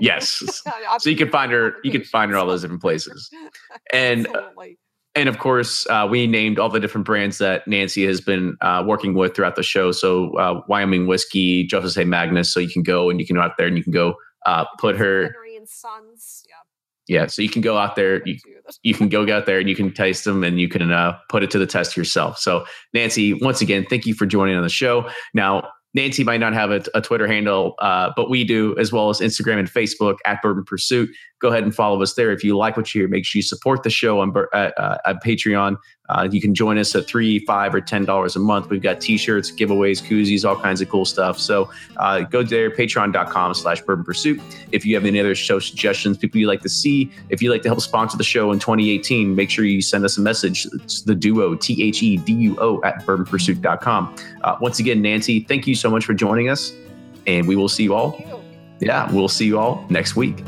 yes. So you can find her. You can find her all those different places, and. Absolutely and of course, uh, we named all the different brands that Nancy has been uh, working with throughout the show. So uh, Wyoming whiskey, Joseph A. Magnus. So you can go and you can go out there and you can go uh, put her. Henry and Sons. Yeah. Yeah. So you can go out there. You, you can go out there and you can taste them and you can uh, put it to the test yourself. So Nancy, once again, thank you for joining on the show. Now Nancy might not have a, a Twitter handle, uh, but we do, as well as Instagram and Facebook at Bourbon Pursuit. Go ahead and follow us there. If you like what you hear, make sure you support the show on uh, uh, Patreon. Uh, you can join us at three, five, or ten dollars a month. We've got T-shirts, giveaways, koozies, all kinds of cool stuff. So uh, go there, Patreon.com/slash Bourbon Pursuit. If you have any other show suggestions, people you'd like to see, if you'd like to help sponsor the show in 2018, make sure you send us a message. It's the duo T H E D U O at BourbonPursuit.com. Uh, once again, Nancy, thank you so much for joining us, and we will see you all. Yeah, we'll see you all next week.